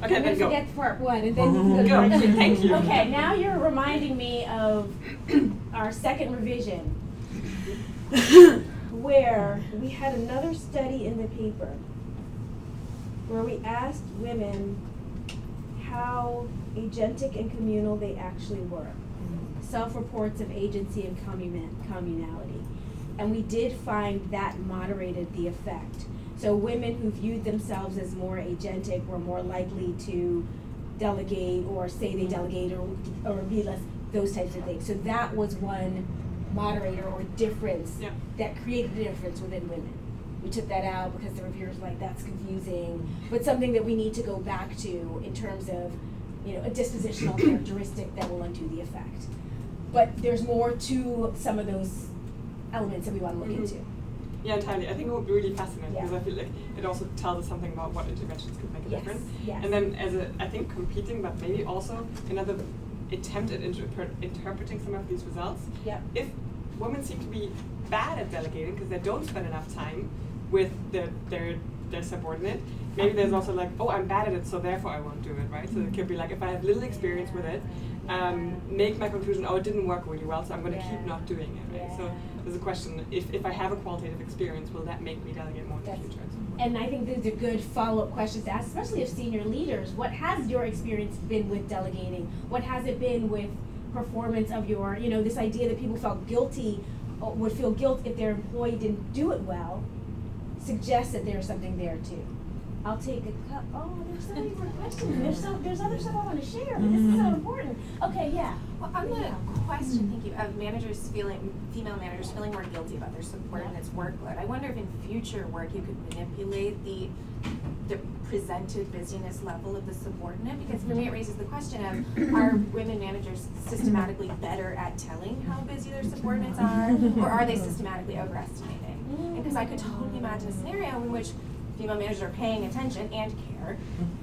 I'm then gonna go. forget part one and then you Go. go to part two. Thank you. Okay, now you're reminding me of our second revision, where we had another study in the paper where we asked women how agentic and communal they actually were. Self-reports of agency and commun- communality. And we did find that moderated the effect. So women who viewed themselves as more agentic were more likely to delegate or say they delegate or, or be less, those types of things. So that was one moderator or difference Yeah. that created a difference within women. We took that out because the reviewers were like, that's confusing, but something that we need to go back to in terms of, you know, a dispositional characteristic that will undo the effect. But there's more to some of those elements that we want to look Mhm. into. Yeah, entirely. I think it would be really fascinating Yeah. because I feel like it also tells us something about what interventions could make a Yes, difference. yes. And then as a, I think competing, but maybe also another attempt at interpret, interpreting some of these results. Yep. If women seem to be bad at delegating because they don't spend enough time with their their their subordinate, maybe there's also like, oh, I'm bad at it, so therefore I won't do it, right? So it could be like, if I have little experience with it, um, make my conclusion, oh, it didn't work really well, so I'm going to keep not doing it, right? So there's a question, if, if I have a qualitative experience, will that make me delegate more in the future? and so forth. And I think these are good follow-up questions to ask, especially of senior leaders. What has your experience been with delegating? What has it been with performance of your, you know, this idea that people felt guilty, would feel guilt if their employee didn't do it well, suggests that there's something there too. I'll take a cup, oh, there's so many more questions, there's so, there's other stuff I wanna share, but this is so mm-hmm. important. Okay, yeah. Well, on the Yeah. question, thank you, of managers feeling, female managers feeling more guilty about their subordinates' workload, I wonder if in future work you could manipulate the, the presented busyness level of the subordinate? Because for me, it raises the question of, are women managers systematically better at telling how busy their subordinates are? Or are they systematically overestimating? Because I could totally imagine a scenario in which female managers are paying attention and care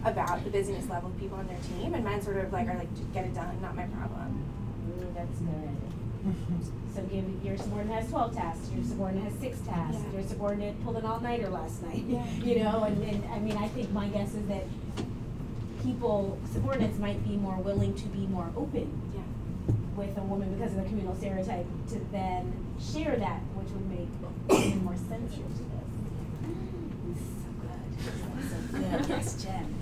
about the business level of people on their team, and men sort of like are like, just get it done, not my problem. Mm, that's good. So give, your subordinate has twelve tasks, your subordinate has six tasks, Yeah. your subordinate pulled an all-nighter last night. Yeah. You know, and, and, I mean, I think my guess is that people, subordinates might be more willing to be more open Yeah. With a woman because of the communal stereotype to then share that, which would make women more sensitive to this. So good. So good. Yes, Jen.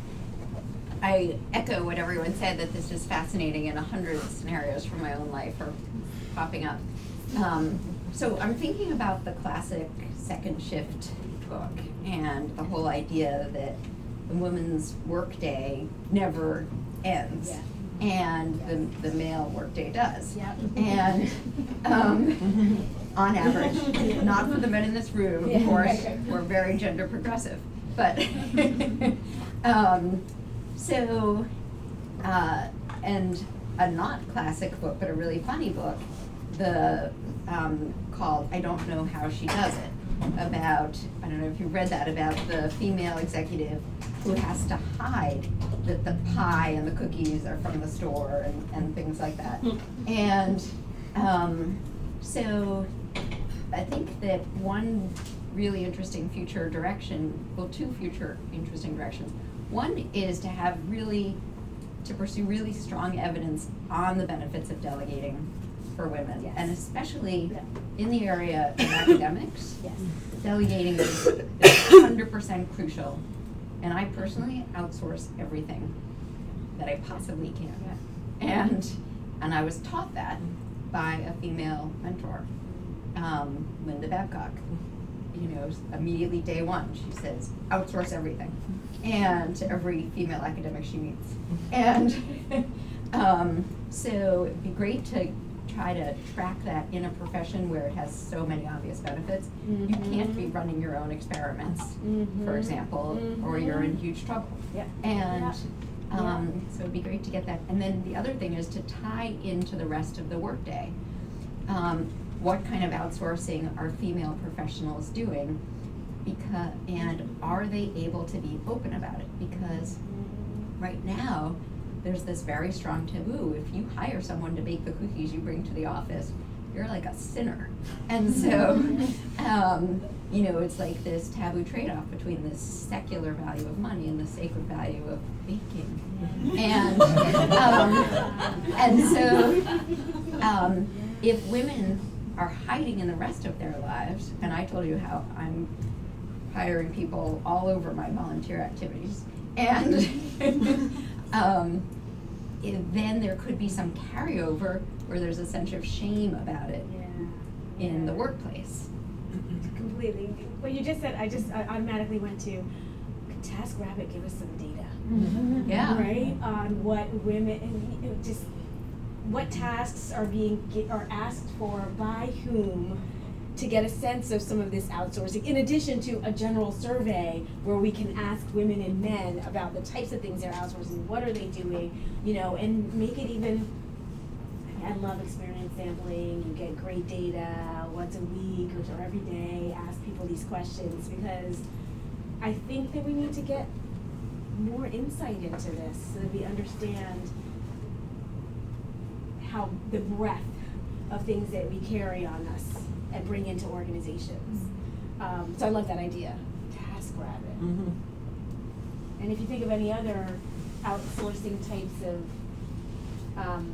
I echo what everyone said, that this is fascinating and a hundred scenarios from my own life are popping up. Um, so I'm thinking about the classic second shift book and the whole idea that the woman's workday never ends. Yeah. And the, the male workday does. Yep. And, um, on average, not for the men in this room, Yeah, of course, right, right. we're very gender progressive, but, um, so, uh, and a not classic book, but a really funny book, the, um, called I Don't Know How She Does It, about, I don't know if you read that, about the female executive who has to hide that the pie and the cookies are from the store and, and things like that. And, um, so, I think that one really interesting future direction, well, two future interesting directions. One is to have really, to pursue really strong evidence on the benefits of delegating for women. Yes. And especially Yeah. in the area of academics, Yes. delegating is hundred percent crucial. And I personally outsource everything that I possibly can. And, and I was taught that by a female mentor, um, Linda Babcock. You know, immediately day one, she says, outsource everything. And to every female academic she meets. And, um, so it'd be great to try to track that in a profession where it has so many obvious benefits. You can't be running your own experiments, for Mhm. example, or you're in huge trouble. Yep. And, Yeah. um, so it'd be great to get that. And then the other thing is to tie into the rest of the workday. Um, what kind of outsourcing are female professionals doing? Because, and are they able to be open about it? Because right now, there's this very strong taboo. If you hire someone to bake the cookies you bring to the office, you're like a sinner. And so, um, you know, it's like this taboo trade-off between this secular value of money and the sacred value of baking. And, um, and so, um, if women are hiding in the rest of their lives, and I told you how I'm hiring people all over my volunteer activities, and um, then there could be some carryover where there's a sense of shame about it in the workplace. Completely. What you just said, I just I automatically went to, could TaskRabbit give us some data? Mhm. Yeah. Right, on what women, and just, what tasks are being, are asked for by whom to get a sense of some of this outsourcing, in addition to a general survey where we can ask women and men about the types of things they're outsourcing, what are they doing, you know, and make it even, I love experience sampling, you get great data once a week or, every day, ask people these questions, because I think that we need to get more insight into this, so that we understand how the breadth of things that we carry on us and bring into organizations. Um, so I love that idea, TaskRabbit. Mm-hmm. And if you think of any other outsourcing types of um,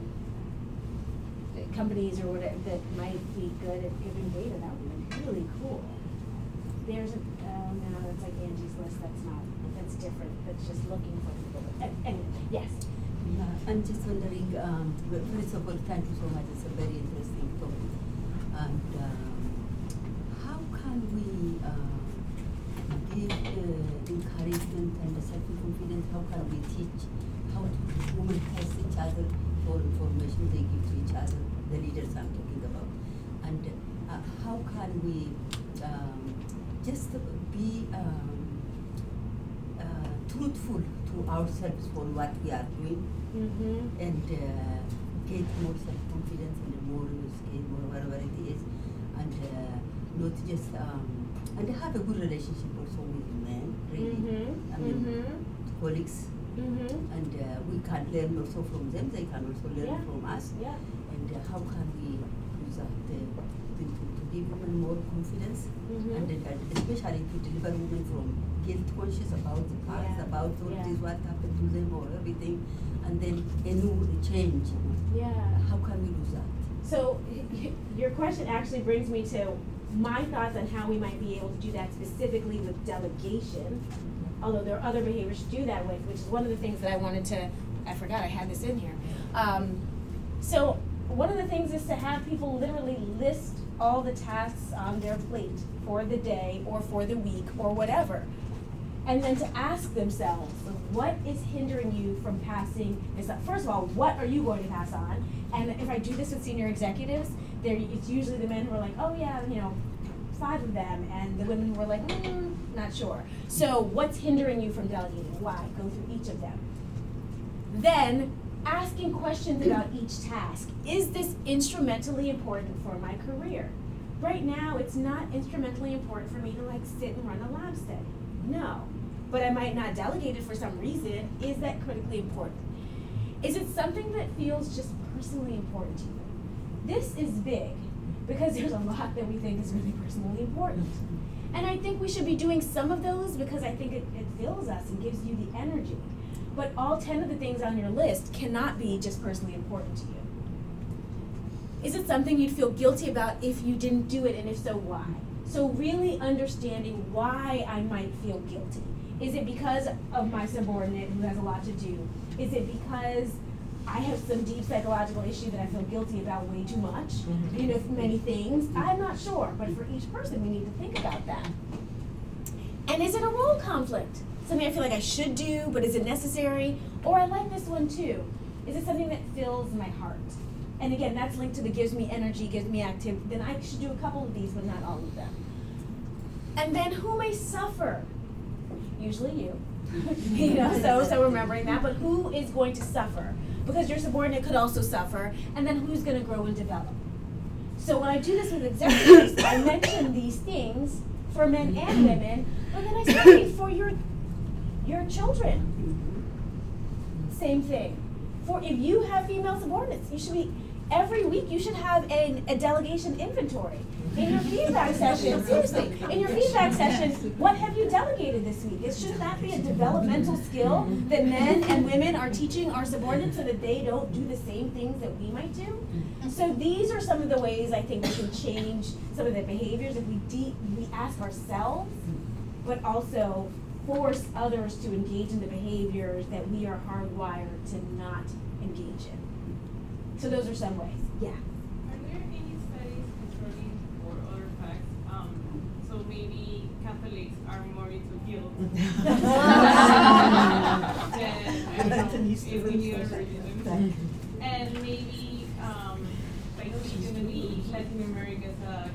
companies or whatever that might be good at giving data, that would be really cool. There's a, oh no, that's like Angie's list, that's not, that's different, that's just looking for people. But, a- anyway, yes. Yeah, I'm just wondering, um, first of all, thank you so much, it's a very interesting topic. And, how can we, uh, give, uh, encouragement and self-confidence, how can we teach, how to, women test each other for information they give to each other, the leaders I'm talking about? And, uh, how can we, um, just be, um, uh, truthful to ourselves for what we are doing Mm-hmm. and uh, get more self-confidence and more skill, more whatever it is, and uh, not just um, and they have a good relationship also with men, really. Mhm, I mean, mhm. colleagues, Mhm. and uh, we can learn also from them. They can also learn Yeah. from us. Yeah. And uh, how can we use that uh, to, to, to give women more confidence, Mhm. and, and especially to deliver women from guilt conscious about the past, Yeah. about all Yeah. is what happened to them or everything, and then a new change. Yeah. How can we do that? So your question actually brings me to my thoughts on how we might be able to do that specifically with delegation. Although there are other behaviors to do that with, which is one of the things that I wanted to, I forgot I had this in here. Um, so one of the things is to have people literally list all the tasks on their plate for the day or for the week or whatever. And then to ask themselves, what is hindering you from passing this up? First of all, what are you going to pass on? And if I do this with senior executives, there it's usually the men who are like, oh yeah, you know, five of them, and the women who are like, mm, not sure. So what's hindering you from delegating? Why? Go through each of them. Then asking questions about each task. Is this instrumentally important for my career? Right now, it's not instrumentally important for me to like sit and run a lab study. No. But I might not delegate it for some reason. Is that critically important? Is it something that feels just personally important to you? This is big because there's a lot that we think is really personally important. And I think we should be doing some of those because I think it, it fills us and gives you the energy. But all 10 of the things on your list cannot be just personally important to you. Is it something you'd feel guilty about if you didn't do it, and if so, why? So, really understanding why I might feel guilty. Is it because of my subordinate who has a lot to do? Is it because I have some deep psychological issue that I feel guilty about way too much? Mhm. You know, many things. I'm not sure, but for each person, we need to think about that. And is it a role conflict? Something I feel like I should do, but is it necessary? Or I like this one too. Is it something that fills my heart? And again, that's linked to the gives me energy, gives me activity. Then I should do a couple of these, but not all of them. And then who may suffer? Usually you. you know, so so remembering that, but who is going to suffer? Because your subordinate could also suffer, and then who's going to grow and develop? So when I do this with executives, I mention these things for men and women, but then I say for your your children. Same thing. For if you have female subordinates, you should be every week you should have a, a delegation inventory. In your feedback session, seriously, in your feedback session, what have you delegated this week? It shouldn't that be a developmental skill that men and women are teaching our subordinates so that they don't do the same things that we might do? So these are some of the ways I think we can change some of the behaviors if we de- we ask ourselves, but also force others to engage in the behaviors that we are hardwired to not engage in. So those are some ways. Yeah. Are there any studies concerning or other facts? Um, so maybe Catholics are more into guilt than I don't know, any other religion. And maybe um, like regionally, Latin America is a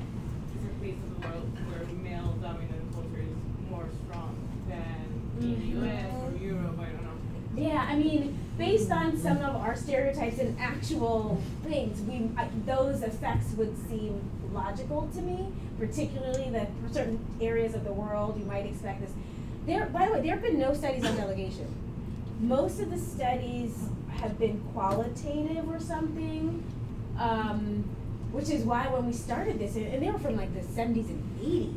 is a place of the world where male dominant culture is more strong than in the US or Europe. I don't know. Yeah, I mean, based on some of our stereotypes and actual things, we I, those effects would seem logical to me. Particularly that for certain areas of the world, you might expect this. There, by the way, there have been no studies on delegation. Most of the studies have been qualitative or something, um, which is why when we started this, and they were from like the 70s and 80s.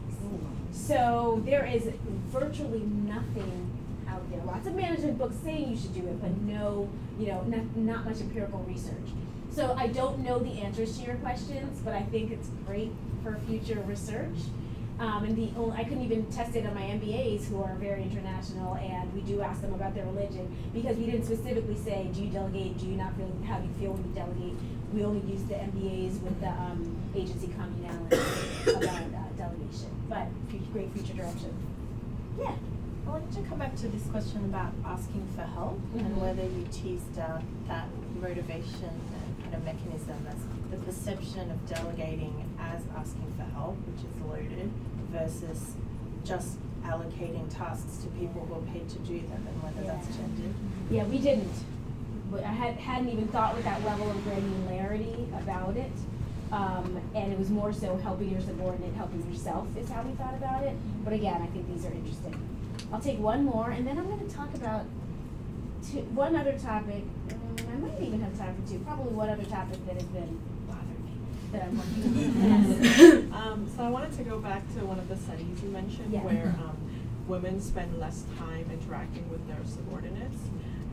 So there is virtually nothing out there. Lots of management books saying you should do it, but no, you know, not, not much empirical research. So I don't know the answers to your questions, but I think it's great for future research. Um, and the only, I couldn't even test it on my MBAs who are very international, and we do ask them about their religion because we didn't specifically say, do you delegate? Do you not feel? How you feel when you delegate? We only use the MBAs with the um, agency communality about uh, delegation, but great future direction. Yeah. I wanted to come back to this question about asking for help Mhm. and whether you teased out that motivation and kind of mechanism as the perception of delegating as asking for help, which is loaded, versus just allocating tasks to people who are paid to do them and whether that's Yeah. gendered. Yeah, we didn't. I had, hadn't even thought with that level of granularity about it. Um, and it was more so helping your subordinate, helping yourself is how we thought about it. But again, I think these are interesting. I'll take one more and then I'm gonna talk about two, one other topic. Um, I might even have time for two, probably one other topic that has been bothering me, that I'm working on. Um, so I wanted to go back to one of the studies you mentioned Yeah. where um, women spend less time interacting with their subordinates.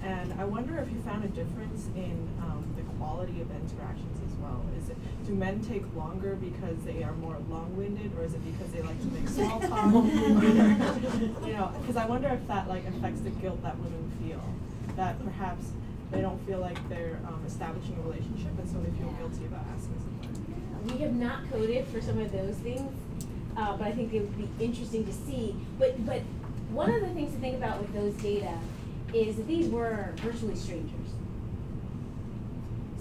And I wonder if you found a difference in um, the quality of interactions as well. Is it do men take longer because they are more long-winded, or is it because they like to make small talk? you know, because I wonder if that like affects the guilt that women feel, that perhaps they don't feel like they're um, establishing a relationship, and so they feel guilty about asking something. We have not coded for some of those things, uh, but I think it would be interesting to see. But but one of the things to think about with those data is that these were virtually strangers.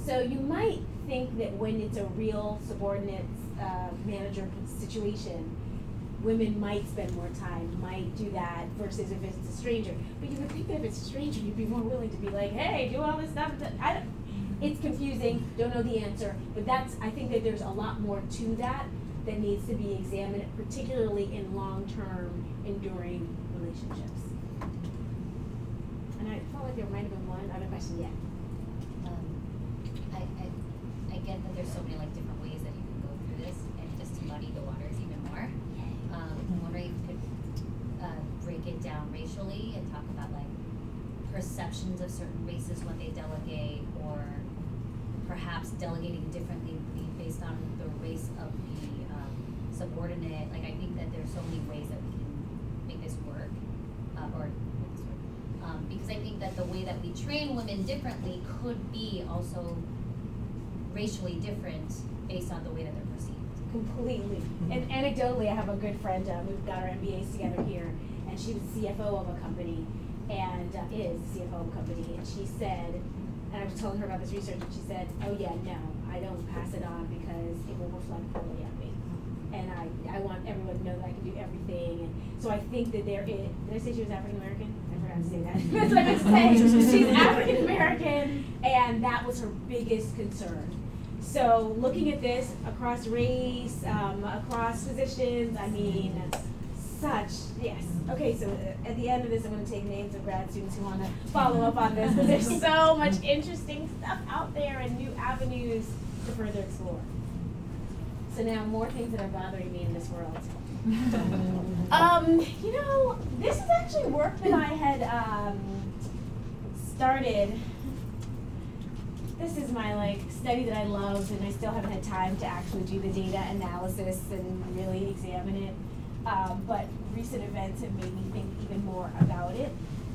So you might think that when it's a real subordinate uh, manager situation, women might spend more time, might do that versus if it's a stranger. But you would think that if it's a stranger, you'd be more willing to be like, hey, do all this stuff. I don't, it's confusing, don't know the answer, but that's, I think that there's a lot more to that that needs to be examined, particularly in long-term enduring relationships. And I felt like there might have been one other question, yeah. Um, I, I, I get that there's so many like different ways that you can go through this, and just muddy the waters even more. Um, I'm wondering if you could, uh, break it down racially and talk about like perceptions of certain races when they delegate, or perhaps delegating differently based on the race of the, um, subordinate, like I think that there's so many ways that we can make this work, uh, or make this work. Um, because I think that the way that we train women differently could be also racially different based on the way that they're perceived. Completely. And anecdotally, I have a good friend, uh, we've got our MBAs together here, and she was CFO of a company, and uh, is CFO of a company, and she said, and I was telling her about this research, and she said, oh yeah, no, I don't pass it on because it will reflect poorly on me. And I, I want everyone to know that I can do everything, and so I think that there is, did I say she was African American? I forgot to say that. That's what I meant to say. She's African American, and that was her biggest concern. So looking at this across race, um, across positions, I mean, such, yes. Okay, so uh, at the end of this, I'm gonna take names of grad students who wanna follow up on this, because there's so much interesting stuff out there and new avenues to further explore. So now more things that are bothering me in this world. um, you know, this is actually work that I had um, started. This is my like study that I loved, and I still haven't had time to actually do the data analysis and really examine it. Um, but recent events have made me think even more about it,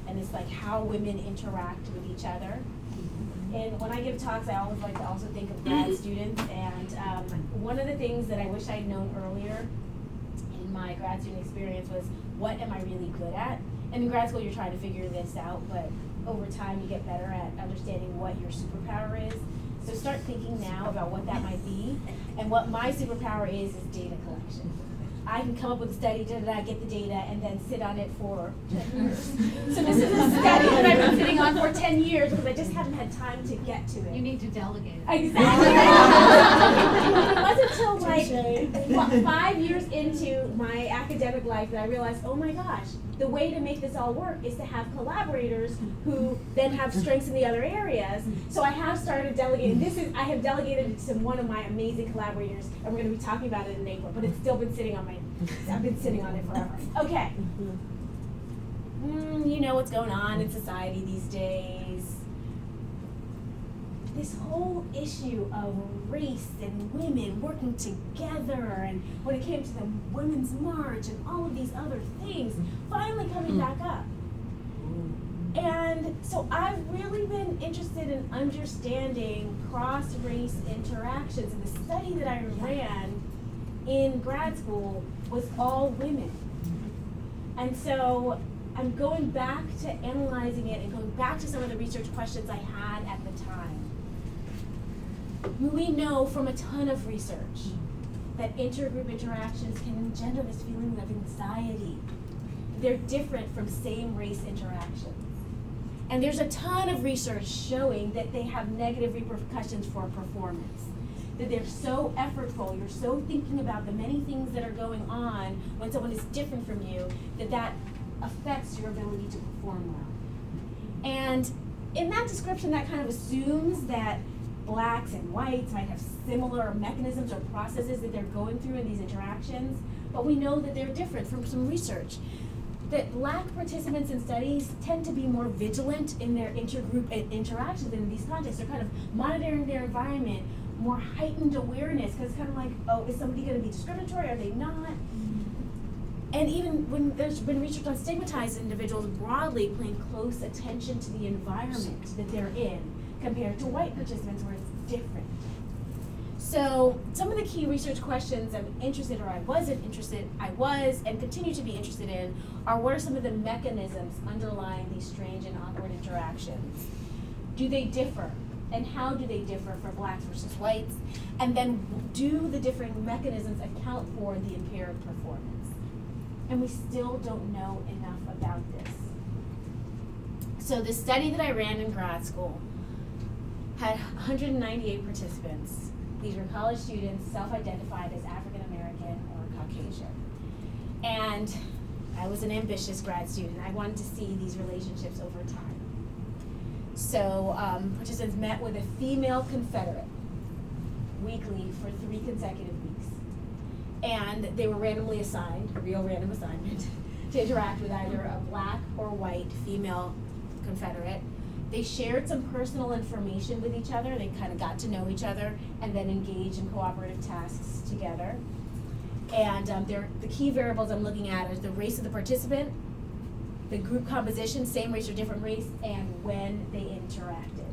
and it's like how women interact with each other. And when I give talks, I always like to also think of grad students. And um, one of the things that I wish I'd known earlier in my grad student experience was what am I really good at? And in grad school, you're trying to figure this out, but over time, you get better at understanding what your superpower is. So start thinking now about what that might be. And what my superpower is is data collection. I can come up with a study, da da da, get the data, and then sit on it for 10 years. so this is a study that I've been sitting on for 10 years because I just haven't had time to get to it. You need to delegate. Exactly. it wasn't until like what, five years into my academic life that I realized, oh my gosh, the way to make this all work is to have collaborators who then have strengths in the other areas. So I have started delegating. This is I have delegated it to one of my amazing collaborators, and we're going to be talking about it in April. But it's still been sitting on my. I've been sitting on it forever. Okay. Mm, you know what's going on in society these days. This whole issue of race and women working together, and when it came to the Women's March and all of these other things, finally coming back up. And so I've really been interested in understanding cross race interactions. And the study that I ran in grad school was all women. And so I'm going back to analyzing it and going back to some of the research questions I had at the time. We know from a ton of research that intergroup interactions can engender this feeling of anxiety. They're different from same race interactions. And there's a ton of research showing that they have negative repercussions for performance. That they're so effortful, you're so thinking about the many things that are going on when someone is different from you, that that affects your ability to perform well. And in that description, that kind of assumes that blacks and whites might have similar mechanisms or processes that they're going through in these interactions, but we know that they're different from some research. That black participants in studies tend to be more vigilant in their intergroup interactions in these contexts. They're kind of monitoring their environment, more heightened awareness, because kind of like, oh, is somebody going to be discriminatory? Are they not? And even when there's been research on stigmatized individuals broadly paying close attention to the environment that they're in compared to white participants where it's different. So some of the key research questions I'm interested or I wasn't interested, I was and continue to be interested in are what are some of the mechanisms underlying these strange and awkward interactions? Do they differ? And how do they differ for blacks versus whites? And then do the differing mechanisms account for the impaired performance? And we still don't know enough about this. So the study that I ran in grad school had 198 participants. These were college students self-identified as African American or Caucasian. And I was an ambitious grad student. I wanted to see these relationships over time. So um, participants met with a female Confederate weekly for three consecutive weeks. And they were randomly assigned, a real random assignment, to interact with either a black or white female Confederate. They shared some personal information with each other. They kind of got to know each other and then engaged in cooperative tasks together. And um, the key variables I'm looking at is the race of the participant, the group composition, same race or different race, and when they interacted.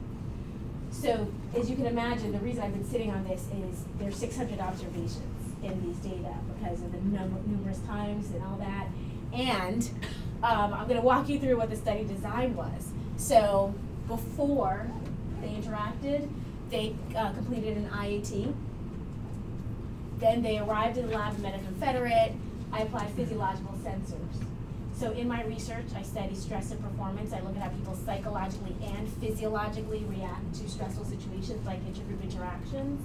So, as you can imagine, the reason I've been sitting on this is there's 600 observations in these data because of the numerous times and all that. And um, I'm going to walk you through what the study design was. So, before they interacted, they uh, completed an IAT. Then they arrived in the lab and met a Confederate. I applied physiological sensors. So in my research, I study stress and performance. I look at how people psychologically and physiologically react to stressful situations like intergroup interactions.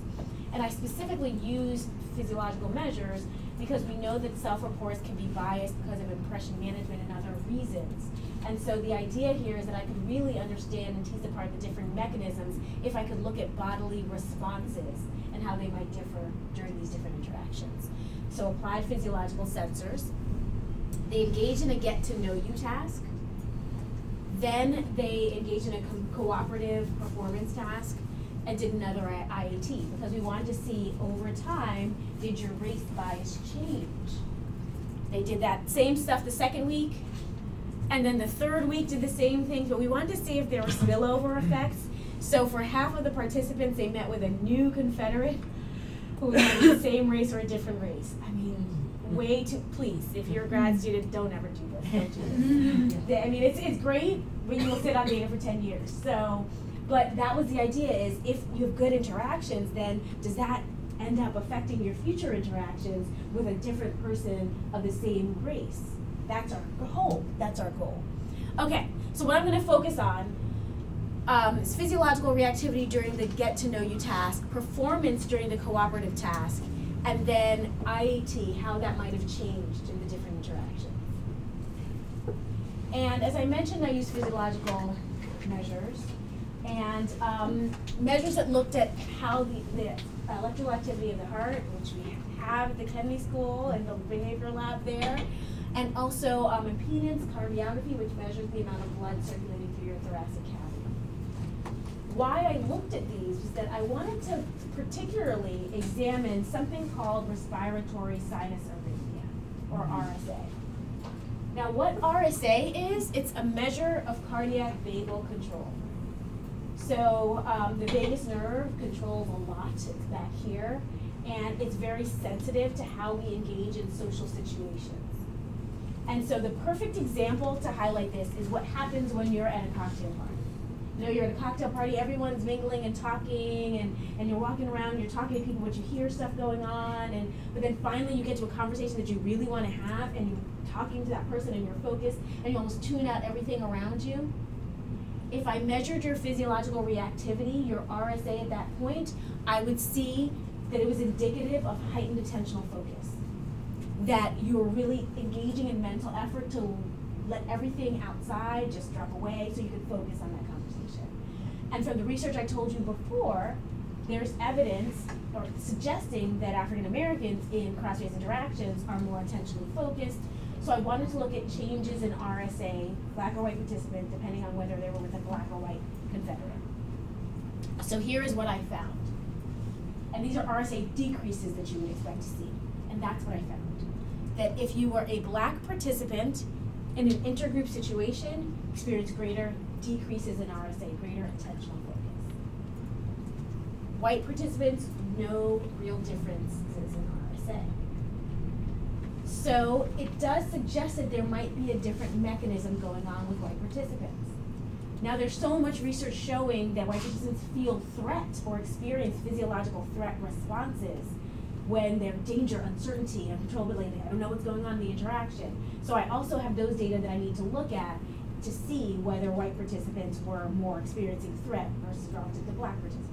And I specifically use physiological measures because we know that self-reports can be biased because of impression management and other reasons. And so the idea here is that I could really understand and tease apart the different mechanisms if I could look at bodily responses and how they might differ during these different interactions. So applied physiological sensors, they engage in a get to know you task. Then they engage in a co- cooperative performance task and did another IAT because we wanted to see over time did your race bias change? They did that same stuff the second week, and then the third week did the same thing, but we wanted to see if there were spillover mm. effects. So for half of the participants, they met with a new Confederate who was the same race or a different race. I mean, Mm-hmm. way too, please, if you're a grad mm-hmm. student, don't ever do this, don't do this. Mm-hmm. The- I mean, it's, it's great, but you will sit on data for ten years, so, but that was the idea is if you have good interactions, then does that end up affecting your future interactions with a different person of the same race? That's our hope, that's our goal. Okay, so what I'm gonna focus on um, is physiological reactivity during the get to know you task, performance during the cooperative task, and then IAT, how that might have changed in the different interactions. And as I mentioned, I use physiological measures and um, measures that looked at how the, the electrical activity of the heart, which we have at the Kennedy School and the behavior lab there, and also um, impedance cardiography, which measures the amount of blood circulating through your thoracic. Why I looked at these was that I wanted to particularly examine something called respiratory sinus arrhythmia, or RSA. Now, what RSA is, it's a measure of cardiac vagal control. So um, the vagus nerve controls a lot. It's back here, and it's very sensitive to how we engage in social situations. And so the perfect example to highlight this is what happens when you're at a cocktail party. You know, you're at a cocktail party, everyone's mingling and talking, and, and you're walking around, you're talking to people, but you hear stuff going on, and but then finally you get to a conversation that you really want to have, and you're talking to that person, and you're focused, and you almost tune out everything around you if I measured your physiological reactivity, your RSA at that point, I would see that it was indicative of heightened attentional focus. That you were really engaging in mental effort to let everything outside just drop away so you could focus on that. And from the research I told you before, there's evidence or suggesting that African Americans in cross race interactions are more attentionally focused, so I wanted to look at changes in RSA, black or white participant, depending on whether they were with a black or white Confederate. So here is what I found. And these are RSA decreases that you would expect to see. And that's what I found. That if you were a black participant in an intergroup situation, experienced greater decreases in RSA, greater attentional focus. White participants, no real differences in RSA. So it does suggest that there might be a different mechanism going on with white participants. Now there's so much research showing that white participants feel threat or experience physiological threat responses when they're danger, uncertainty, uncontrollability. I don't know what's going on in the interaction. So I also have those data that I need to look at to see whether white participants were more experiencing threat versus relative to black participants.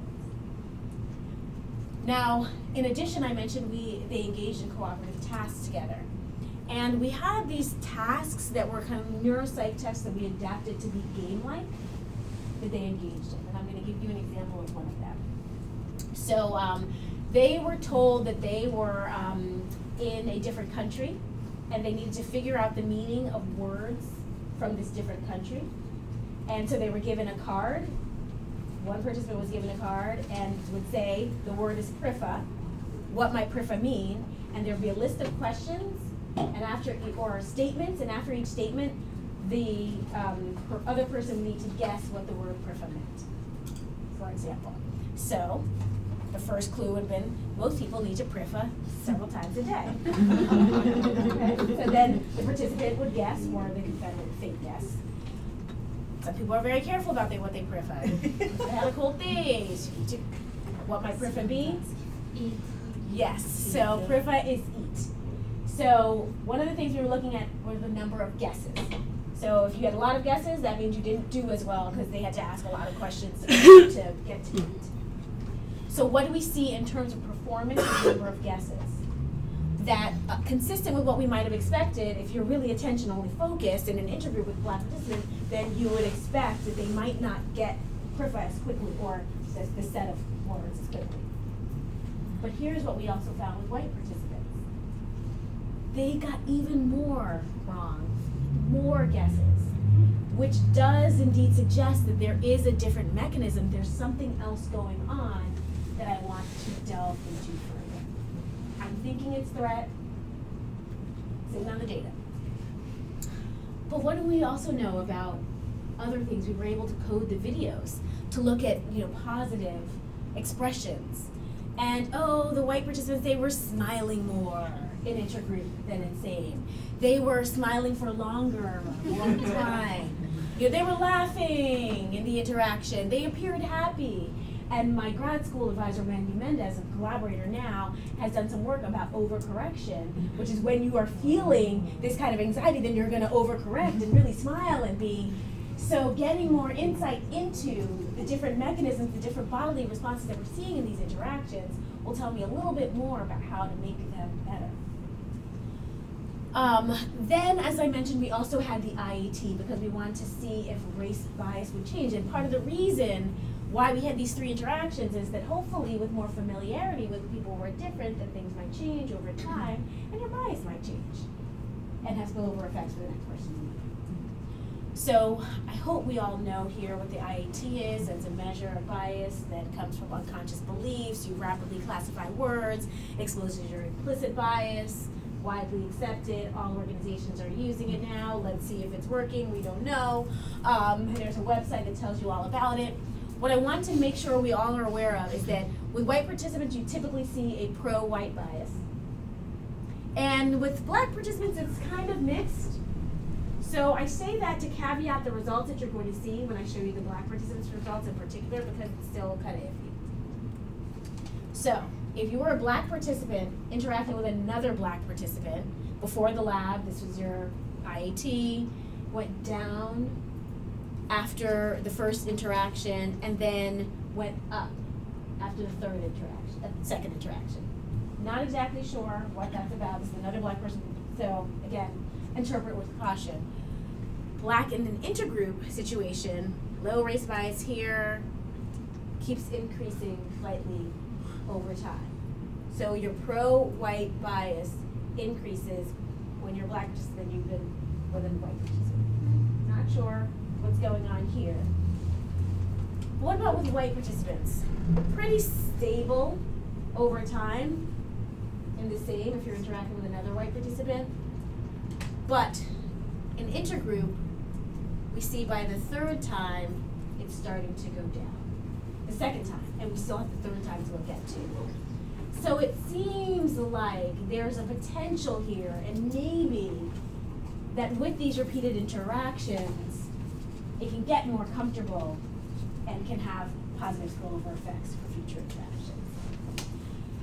Now, in addition, I mentioned we they engaged in cooperative tasks together. And we had these tasks that were kind of neuropsych tests that we adapted to be game-like that they engaged in. And I'm going to give you an example of one of them. So um, they were told that they were um, in a different country and they needed to figure out the meaning of words from this different country. And so they were given a card. One participant was given a card and would say, the word is prifa. What might prifa mean? And there'd be a list of questions and after or statements, and after each statement, the um, other person would need to guess what the word prifa meant. For example, so the first clue would have been most people need to prifa several times a day. Okay, So then the participant would guess, or the Confederate fake guess. Some people are very careful about they, what they prifa. they have a cold things. To- What might prifa be? Eat. Yes. So prifa is eat. So one of the things we were looking at were the number of guesses. So if you had a lot of guesses, that means you didn't do as well because they had to ask a lot of questions to get to eat. So what do we see in terms of performance and number of guesses? that uh, consistent with what we might have expected, if you're really attention only focused in an interview with black participants, then you would expect that they might not get PRIFA as quickly or the, the set of words as quickly. But here's what we also found with white participants. They got even more wrong, more guesses, which does indeed suggest that there is a different mechanism, there's something else going on that I want to delve into further. I'm thinking it's threat, sitting on the data. But what do we also know about other things? We were able to code the videos to look at, you know, positive expressions. And oh, the white participants, they were smiling more in intergroup than in same. They were smiling for longer, long time. You know, they were laughing in the interaction. They appeared happy. And my grad school advisor, Wendy Mendes, a collaborator now, has done some work about overcorrection, which is when you are feeling this kind of anxiety, then you're going to overcorrect and really smile and be. So, getting more insight into the different mechanisms, the different bodily responses that we're seeing in these interactions will tell me a little bit more about how to make them better. Um, then, as I mentioned, we also had the IAT because we wanted to see if race bias would change. And part of the reason why we had these three interactions is that hopefully, with more familiarity with people who are different, that things might change over time, and your bias might change and have spillover effects for the next person. So I hope we all know here what the IAT is. It's a measure of bias that comes from unconscious beliefs. You rapidly classify words, exposes your implicit bias, widely accepted. All organizations are using it now. Let's see if it's working. We don't know. Um, there's a website that tells you all about it. What I want to make sure we all are aware of is that with white participants, you typically see a pro-white bias. And with black participants, it's kind of mixed. So I say that to caveat the results that you're going to see when I show you the black participants results in particular because it's still kind of iffy. So if you were a black participant interacting with another black participant before the lab, this was your IAT, went down after the first interaction and then went up after the third interaction, uh, second interaction. Not exactly sure what that's about. This is another black person. So again, interpret with caution. Black in an intergroup situation, low race bias here keeps increasing slightly over time. So your pro-white bias increases when you're black participant you've been with a white. Not sure what's going on here. What about with white participants? Pretty stable over time and the same if you're interacting with another white participant. But in intergroup, we see by the third time it's starting to go down. The second time, and we still have the third time to look at too. So it seems like there's a potential here, and maybe that with these repeated interactions, it can get more comfortable and can have positive spillover effects for future interactions.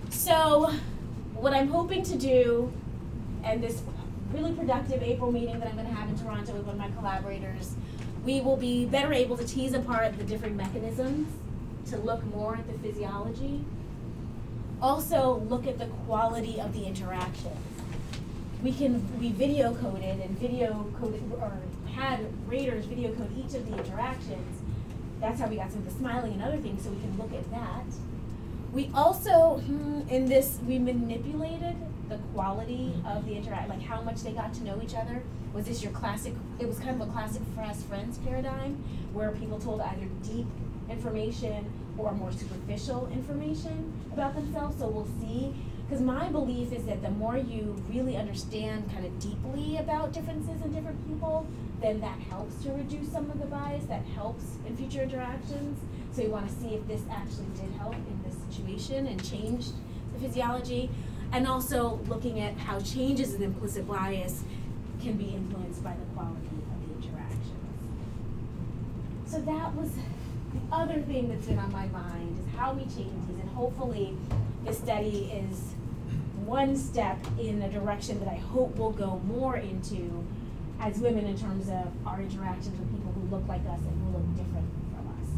So, what I'm hoping to do, and this really productive April meeting that I'm going to have in Toronto with one of my collaborators, we will be better able to tease apart the different mechanisms to look more at the physiology. Also, look at the quality of the interactions. We can we video coded and video coded or had raters video code each of the interactions. That's how we got some of the smiling and other things, so we can look at that. We also, hmm, in this, we manipulated the quality of the interact, like how much they got to know each other. Was this your classic? It was kind of a classic fast friends paradigm, where people told either deep information or more superficial information about themselves. So we'll see. Because my belief is that the more you really understand kind of deeply about differences in different people, then that helps to reduce some of the bias, that helps in future interactions. So you want to see if this actually did help in this situation and changed the physiology. And also looking at how changes in implicit bias can be influenced by the quality of the interactions. So that was the other thing that's been on my mind is how we change these, and hopefully this study is one step in a direction that I hope we'll go more into as women in terms of our interactions with people who look like us and who look different from us.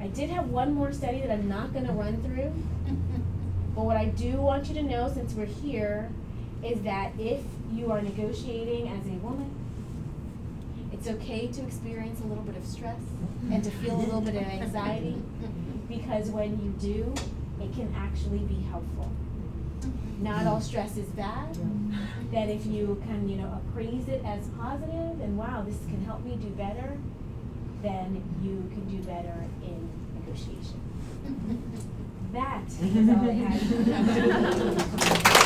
I did have one more study that I'm not going to run through. But what I do want you to know, since we're here, is that if you are negotiating as a woman, it's okay to experience a little bit of stress and to feel a little bit of anxiety, because when you do, it can actually be helpful. Not all stress is bad. That if you can, you know, appraise it as positive and wow, this can help me do better, then you can do better in negotiation. That is all I had.